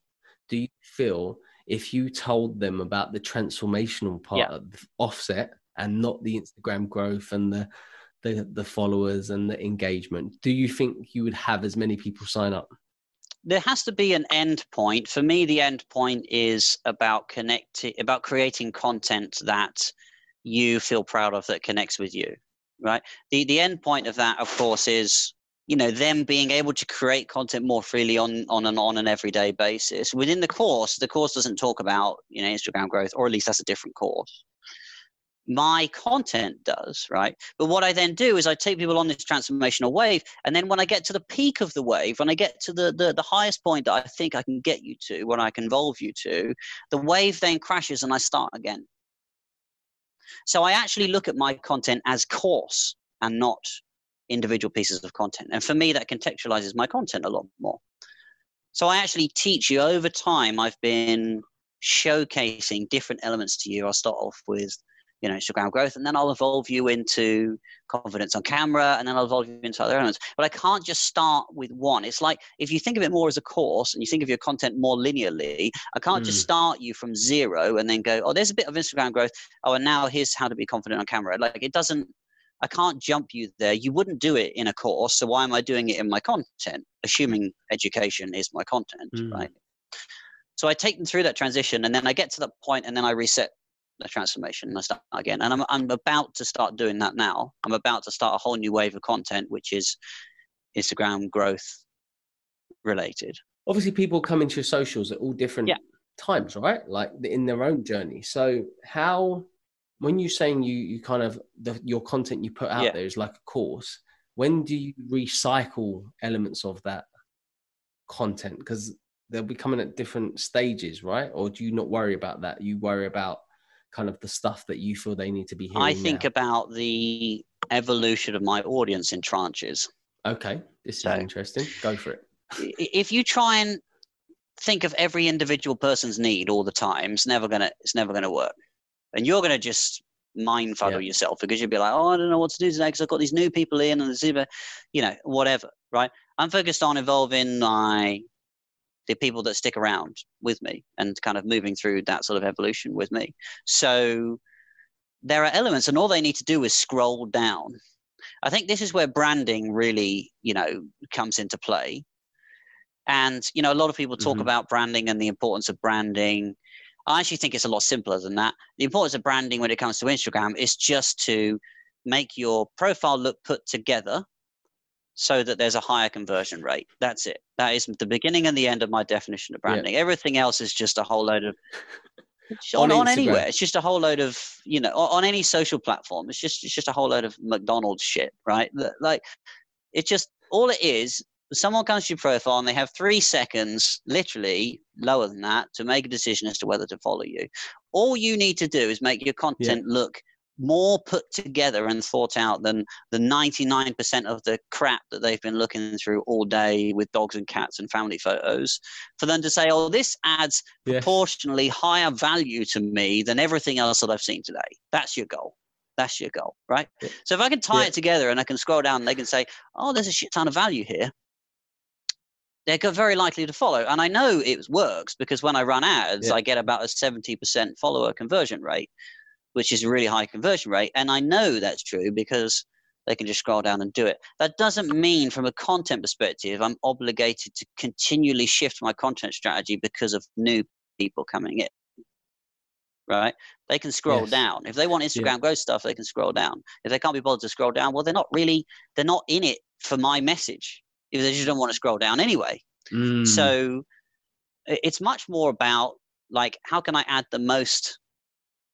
do you feel if you told them about the transformational part Yeah. of offset and not the Instagram growth and the the the followers and the engagement, do you think you would have as many people sign up? There has to be an end point. For me the end point is about connecting about creating content that you feel proud of that connects with you right? The the end point of that of course is you know them being able to create content more freely on on an on an everyday basis. Within the course the course doesn't talk about you know instagram growth or at least that's a different course my content does right? But what i then do is i take people on this transformational wave and then when i get to the peak of the wave when i get to the the, the highest point that i think i can get you to when i can involve you to the wave then crashes and i start again. So i actually look at my content as course and not individual pieces of content. And for me that contextualizes my content a lot more. So i actually teach you over time i've been showcasing different elements to you. I'll start off with you know instagram growth and then i'll evolve you into confidence on camera and then i'll evolve you into other elements. But i can't just start with one. It's like if you think of it more as a course and you think of your content more linearly i can't just Mm. start you from zero and then go oh there's a bit of instagram growth. Oh and now here's how to be confident on camera. Like it doesn't i can't jump you there. You wouldn't do it in a course so why am i doing it in my content? Assuming education is my content Mm. right? So i take them through that transition and then i get to that point and then i reset the transformation and I start again. And I'm, I'm about to start doing that now. I'm about to start a whole new wave of content, which is Instagram growth related. obviously people come into your socials at all different Yeah. times right like in their own journey so how when you're saying you you kind of the, your content you put out Yeah. there is like a course when do you recycle elements of that content because they'll be coming at different stages right or do you not worry about that you worry about kind of the stuff that you feel they need to be hearing I think now? about the evolution of my audience in tranches. okay this So- is interesting go for it If you try and think of every individual person's need all the time, it's never gonna it's never gonna work. And you're gonna just mind fuddle Yeah. yourself because you'll be like, oh, I don't know what to do today because I've got these new people in and the you know, whatever, right? I'm focused on evolving my the people that stick around with me and kind of moving through that sort of evolution with me. So there are elements, and all they need to do is scroll down. I think this is where branding really, you know, comes into play. And you know, a lot of people talk Mhm. about branding and the importance of branding. I actually think it's a lot simpler than that. The importance of branding when it comes to Instagram is just to make your profile look put together so that there's a higher conversion rate. That's it. That is the beginning and the end of my definition of Yeah. branding. Everything else is just a whole load of On on, on anywhere. It's just a whole load of you know on, on any social platform. It's just it's just a whole load of McDonald's shit, right? Like it's just all it is. Someone comes to your profile and they have three seconds, literally lower than that, to make a decision as to whether to follow you. All you need to do is make your content look more put together and thought out than the 99% of the crap that they've been looking through all day with dogs and cats and family photos for them to say oh this adds Yes. proportionally higher value to me than everything else that i've seen today that's your goal that's your goal right Yeah. so if i can tie Yeah. it together and i can scroll down and they can say oh there's a shit ton of value here they're very likely to follow and i know it works because when i run ads Yeah. i get about a 70% follower conversion rate which is a really high conversion rate. And I know that's true because they can just scroll down and do it. That doesn't mean, from a content perspective, I'm obligated to continually shift my content strategy because of new people coming in. Right? They can scroll Yes. down. If they want Instagram growth stuff, they can scroll down. If they can't be bothered to scroll down, well, they're not really, they're not in it for my message. If they just don't want to scroll down anyway. Mm. So it's much more about like how can I add the most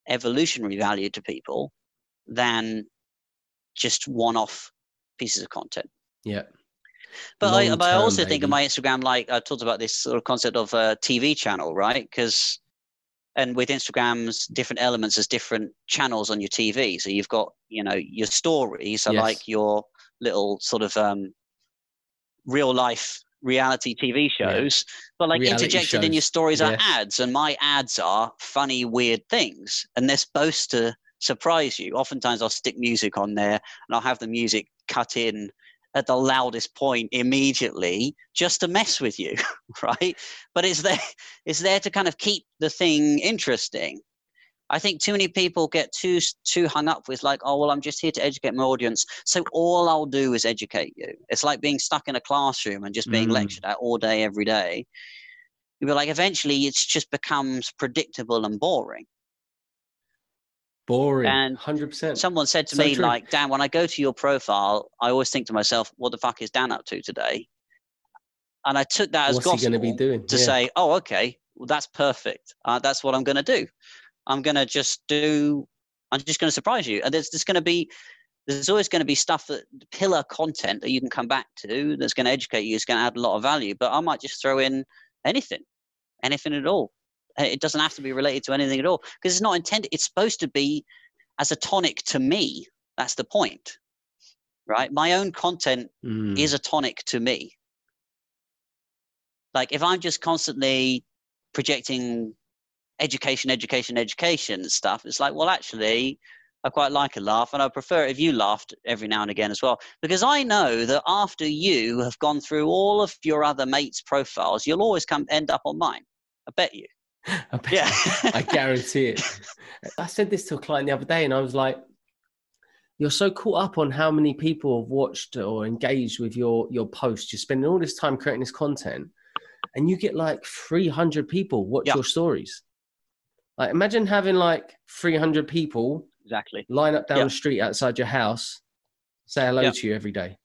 evolutionary value to people than just one-off pieces of content. yeah. But I, but I also think of my Instagram like I talked about this sort of concept of a TV channel, right? Because and with Instagram's different elements as different channels on your TV. So you've got you know your stories, so Yes. like your little sort of um, real life reality TV Yeah. shows, but like Reality interjected in your shows, stories are ads, and my ads are funny, weird things, and they're supposed to surprise you. Oftentimes, I'll stick music on there, and I'll have the music cut in at the loudest point immediately just to mess with you right but it's there it's there to kind of keep the thing interesting i think too many people get too too hung up with like oh well i'm just here to educate my audience so all i'll do is educate you it's like being stuck in a classroom and just being Mm. lectured at all day every day you'll be like eventually it just becomes predictable and boring Boring. And Hundred percent. someone said to So me true. like dan when i go to your profile i always think to myself what the fuck is dan up to today and i took that as What's he going to be doing? to Yeah. say oh okay well that's perfect uh, that's what i'm going to do i'm going to just do i'm just going to surprise you and there's, there's going to be there's always going to be stuff that pillar content that you can come back to that's going to educate you it's going to add a lot of value but i might just throw in anything anything at all it doesn't have to be related to anything at all because it's not intended it's supposed to be as a tonic to me that's the point right my own content Mm. is a tonic to me. Like if I'm just constantly projecting education, education, education stuff, it's like, well, actually, I quite like a laugh, and I prefer it if you laughed every now and again as well, because I know that after you have gone through all of your other mates' profiles, you'll always come end up on mine. I bet you. I bet- Yeah, I guarantee it. I said this to a client the other day, and I was like, "You're so caught up on how many people have watched or engaged with your your post. You're spending all this time creating this content, and you get like 300 people watch Yeah. your stories. Like, imagine having like 300 people exactly. line up down Yeah. the street outside your house, say hello Yeah. to you every day.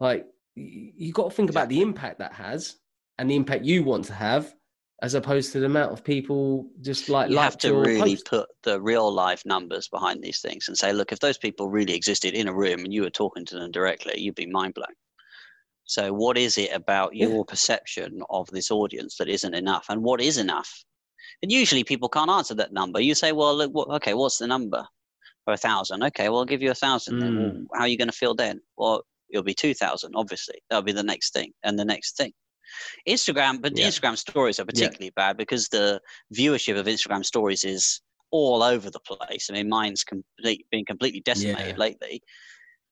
Like, you got to think about the impact that has and the impact you want to have, as opposed to the amount of people just like you have to really post. put the real life numbers behind these things and say, look, if those people really existed in a room and you were talking to them directly, you'd be mind blown. So, what is it about Yeah. your perception of this audience that isn't enough? And what is enough? And usually people can't answer that number. You say, well, look, what, okay, what's the number? For a thousand. Okay, well, I'll give you a thousand. Well, Mm. how are you going to feel then? Well, it'll be 2,000, obviously. That'll be the next thing and the next thing. Instagram, but Yeah. Instagram stories are particularly bad because the viewership of Instagram stories is all over the place. I mean, mine's complete, been completely decimated Yeah. lately.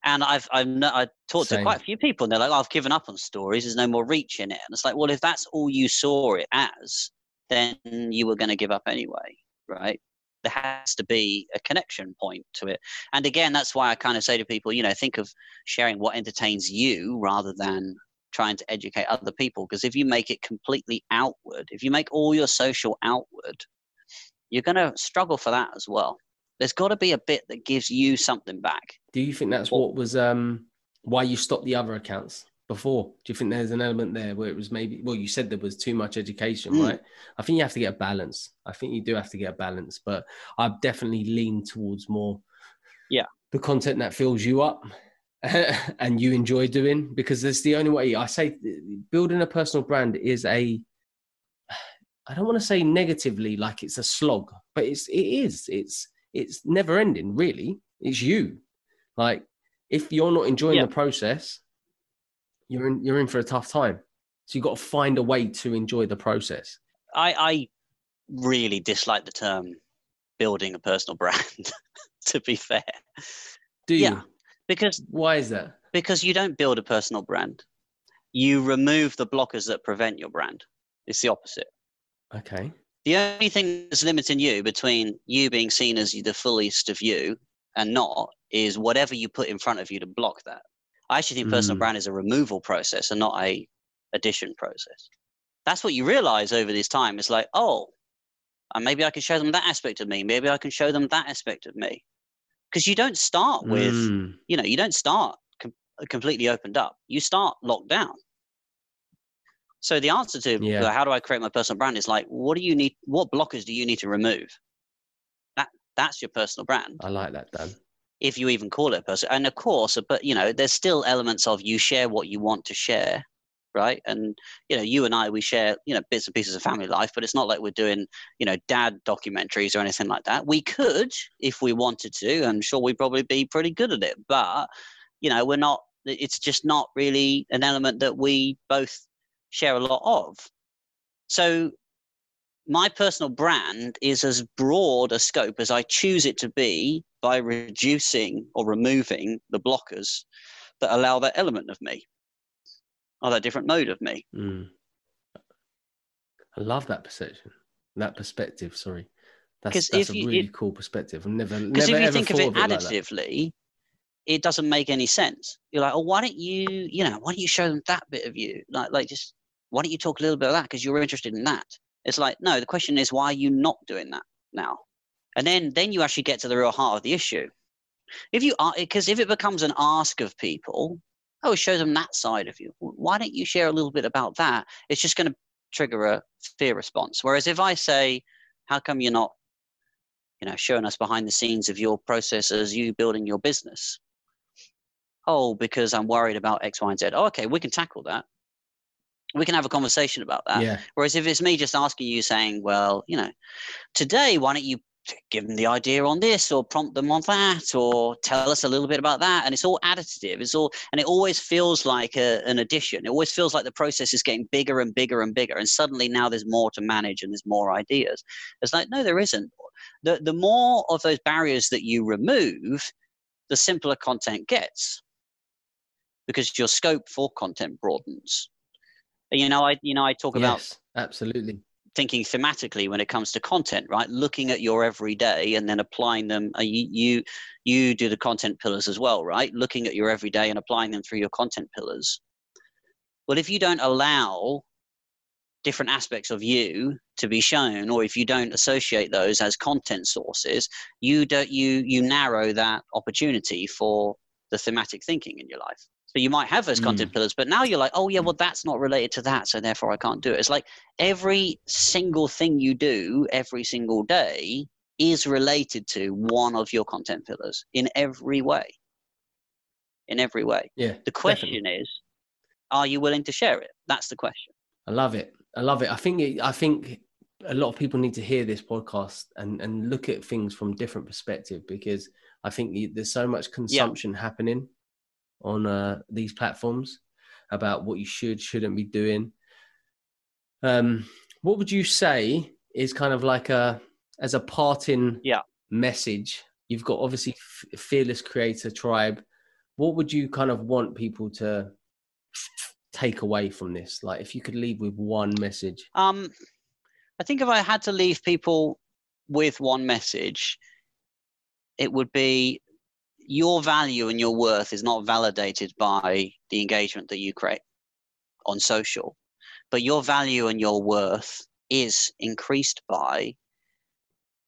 And I've I've no, I talked to quite a few people, and they're like, oh, "I've given up on stories. There's no more reach in it." And it's like, well, if that's all you saw it as, then you were going to give up anyway, right? There has to be a connection point to it. And again, that's why I kind of say to people, you know, think of sharing what entertains you rather than trying to educate other people. Because if you make it completely outward, if you make all your social outward, you're going to struggle for that as well. There's got to be a bit that gives you something back. Do you think that's what was um why you stopped the other accounts before? Do you think there's an element there where it was maybe well you said there was too much education, Mm. right? I think you have to get a balance. I think you do have to get a balance, but I've definitely leaned towards more Yeah. the content that fills you up and you enjoy doing because that's the only way I say building a personal brand is a I don't want to say negatively like it's a slog, but it's it is. It's it's never ending, really. It's you. Like if you're not enjoying Yeah. the process, you're in you're in for a tough time. So you've got to find a way to enjoy the process. I, I really dislike the term building a personal brand, to be fair, Do you? Yeah. because Why is that? because you don't build a personal brand. You remove the blockers that prevent your brand. It's the opposite. Okay. The only thing that's limiting you between you being seen as the fullest of you and not is whatever you put in front of you to block that. I actually think personal Mm. brand is a removal process and not a addition process. That's what you realize over this time. It's like, oh, and maybe I can show them that aspect of me. Maybe I can show them that aspect of me. Because you don't start with Mm. you know, you don't start com- completely opened up. You start locked down. So the answer to Yeah. uh, how do I create my personal brand is like, what do you need? What blockers do you need to remove? That that's your personal brand, I like that, Dan. If you even call it a person. And of course, uh, but you know, there's still elements of you share what you want to share, right? And you know, you and I, we share you know bits and pieces of family life, but it's not like we're doing you know dad documentaries or anything like that. We could if we wanted to. I'm sure we'd probably be pretty good at it, but you know, we're not. It's just not really an element that we both share a lot of. So my personal brand is as broad a scope as I choose it to be by reducing or removing the blockers that allow that element of me or that different mode of me. Mm. I love that perception, that perspective. Sorry, that's that's a you- really cool perspective. I've never, Because never if you ever think of it of it like additively, it doesn't make any sense. You're like, oh, why don't you, you know, why don't you show them that bit of you? Like, like just why don't you talk a little bit of that because you're interested in that? It's like, no, the question is, why are you not doing that now? And then, then you actually get to the real heart of the issue. If you are, because if it becomes an ask of people, oh, show them that side of you. Why don't you share a little bit about that? It's just going to trigger a fear response. Whereas if I say, how come you're not you know, showing us behind the scenes of your process as you building your business. Oh, because I'm worried about X, Y, and Z. Oh, okay, we can tackle that. We can have a conversation about that. yeah, Whereas if it's me just asking you, saying, well, you know, today, why don't you give them the idea on this or prompt them on that or tell us a little bit about that? And it's all additive. It's all, and it always feels like a, an addition. It always feels like the process is getting bigger and bigger and bigger. And suddenly now there's more to manage and there's more ideas. It's like, no, there isn't. The, the more of those barriers that you remove, the simpler content gets because your scope for content broadens. You know, I you know I talk about absolutely. Thinking thematically when it comes to content, right? Looking at your everyday and then applying them. Uh, you, you you do the content pillars as well, right? Looking at your everyday and applying them through your content pillars. Well, if you don't allow different aspects of you to be shown, or if you don't associate those as content sources, you don't you you narrow that opportunity for the thematic thinking in your life. So you might have those hmm. content pillars, but now you're like, oh yeah, well that's not related to that, so therefore I can't do it. It's like every single thing you do every single day is related to one of your content pillars in every way. In every way. Yeah, The question is, are you willing to share it? That's the question. I love it. I love it. I think it, I think a lot of people need to hear this podcast and and look at things from different perspective because I think there's so much consumption happening on uh, these platforms about what you should shouldn't be doing. Um, what would you say is kind of like a as a parting Yeah. message, you've got obviously F- Fearless Creator Tribe. What would you kind of want people to take away from this? Like, if you could leave with one message. Um, I think if I had to leave people with one message, it would be your value and your worth is not validated by the engagement that you create on social, but your value and your worth is increased by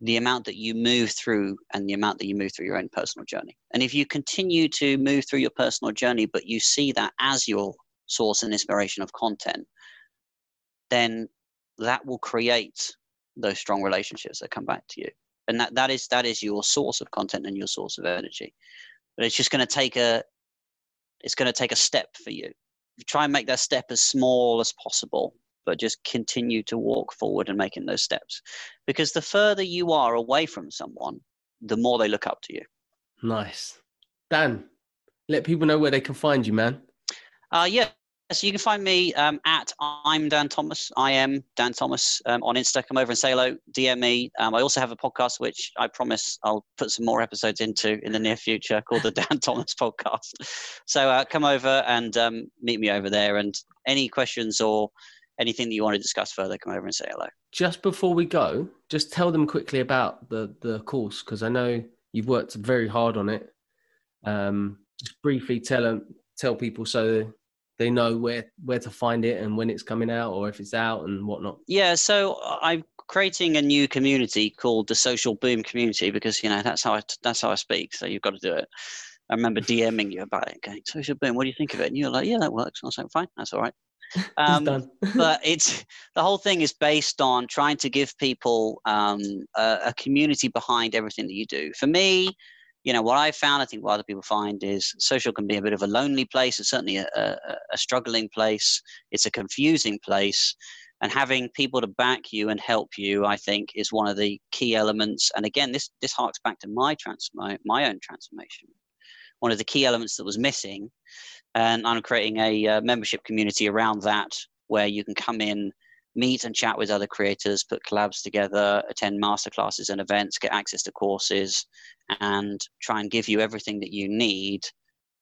the amount that you move through and the amount that you move through your own personal journey. And if you continue to move through your personal journey, but you see that as your source and inspiration of content, then that will create those strong relationships that come back to you. And that, that is that is your source of content and your source of energy. But it's just going to take a it's going to take a step for you. You try and make that step as small as possible, but just continue to walk forward and making those steps. Because the further you are away from someone, the more they look up to you. Nice. Dan, let people know where they can find you, man. Uh, yeah, so you can find me um, at I'm Dan Thomas. I am Dan Thomas um, on Insta. Come over and say hello. DM me. Um, I also have a podcast which I promise I'll put some more episodes into in the near future called the Dan Thomas Podcast. So uh, come over and um, meet me over there. And any questions or anything that you want to discuss further, come over and say hello. Just before we go, just tell them quickly about the the course because I know you've worked very hard on it. Um, just briefly tell them, tell people so they know where where to find it and when it's coming out or if it's out and whatnot. Yeah, so I'm creating a new community called the Social Boom Community because you know that's how I that's how I speak. So you've got to do it. I remember DMing you about it, going Social Boom. What do you think of it? And you're like, Yeah, that works. And I was like, Fine, that's all right. Um, but it's the whole thing is based on trying to give people um, a, a community behind everything that you do. For me, you know, what I found, I think what other people find is social can be a bit of a lonely place. It's certainly a, a, a struggling place. It's a confusing place. And having people to back you and help you, I think, is one of the key elements. And again, this this harks back to my trans my, my own transformation. One of the key elements that was missing and I'm creating a uh, membership community around that where you can come in, meet and chat with other creators, put collabs together, attend masterclasses and events, get access to courses, and try and give you everything that you need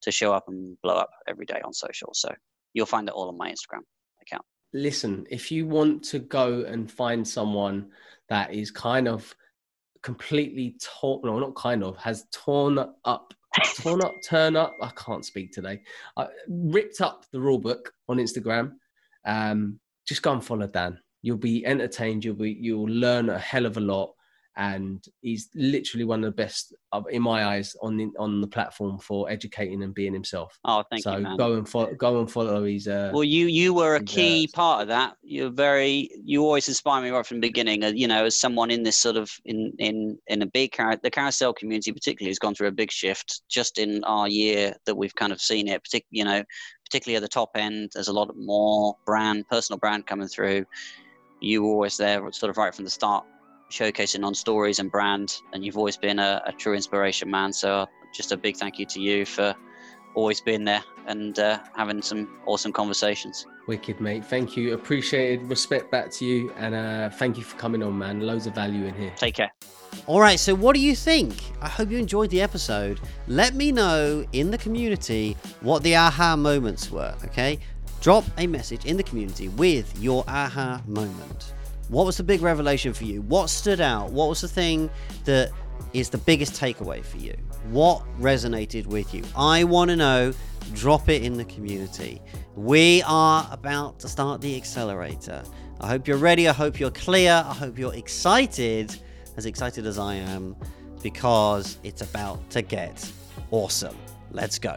to show up and blow up every day on social. So you'll find it all on my Instagram account. Listen, if you want to go and find someone that is kind of completely torn, no, not kind of, has torn up, torn up, turn up. I can't speak today. I ripped up the rule book on Instagram. Um, just go and follow Dan. You'll be entertained. You'll be, you'll learn a hell of a lot. And he's literally one of the best, uh, in my eyes, on the on the platform for educating and being himself. Oh, thank so you, man. go and follow, go and follow his. Uh, Well, you you were a uh, key part of that. You're very you always inspire me right from the beginning. uh, You know, as someone in this sort of in in in a big car the carousel community particularly has gone through a big shift just in our year that we've kind of seen it. Partic- you know, particularly at the top end, there's a lot more brand personal brand coming through. You were always there, sort of right from the start, showcasing on stories and brand, and you've always been a, a true inspiration, man. So just a big thank you to you for always being there and uh, having some awesome conversations. Wicked, mate. Thank you. Appreciated. Respect back to you. And uh, thank you for coming on, man. Loads of value in here. Take care. All right, so what do you think? I hope you enjoyed the episode. Let me know in the community what the aha moments were, okay? Drop a message in the community with your aha moment. What was the big revelation for you? What stood out? What was the thing that is the biggest takeaway for you? What resonated with you? I want to know. Drop it in the community. We are about to start the accelerator. I hope you're ready. I hope you're clear. I hope you're excited as excited as I am because it's about to get awesome. Let's go.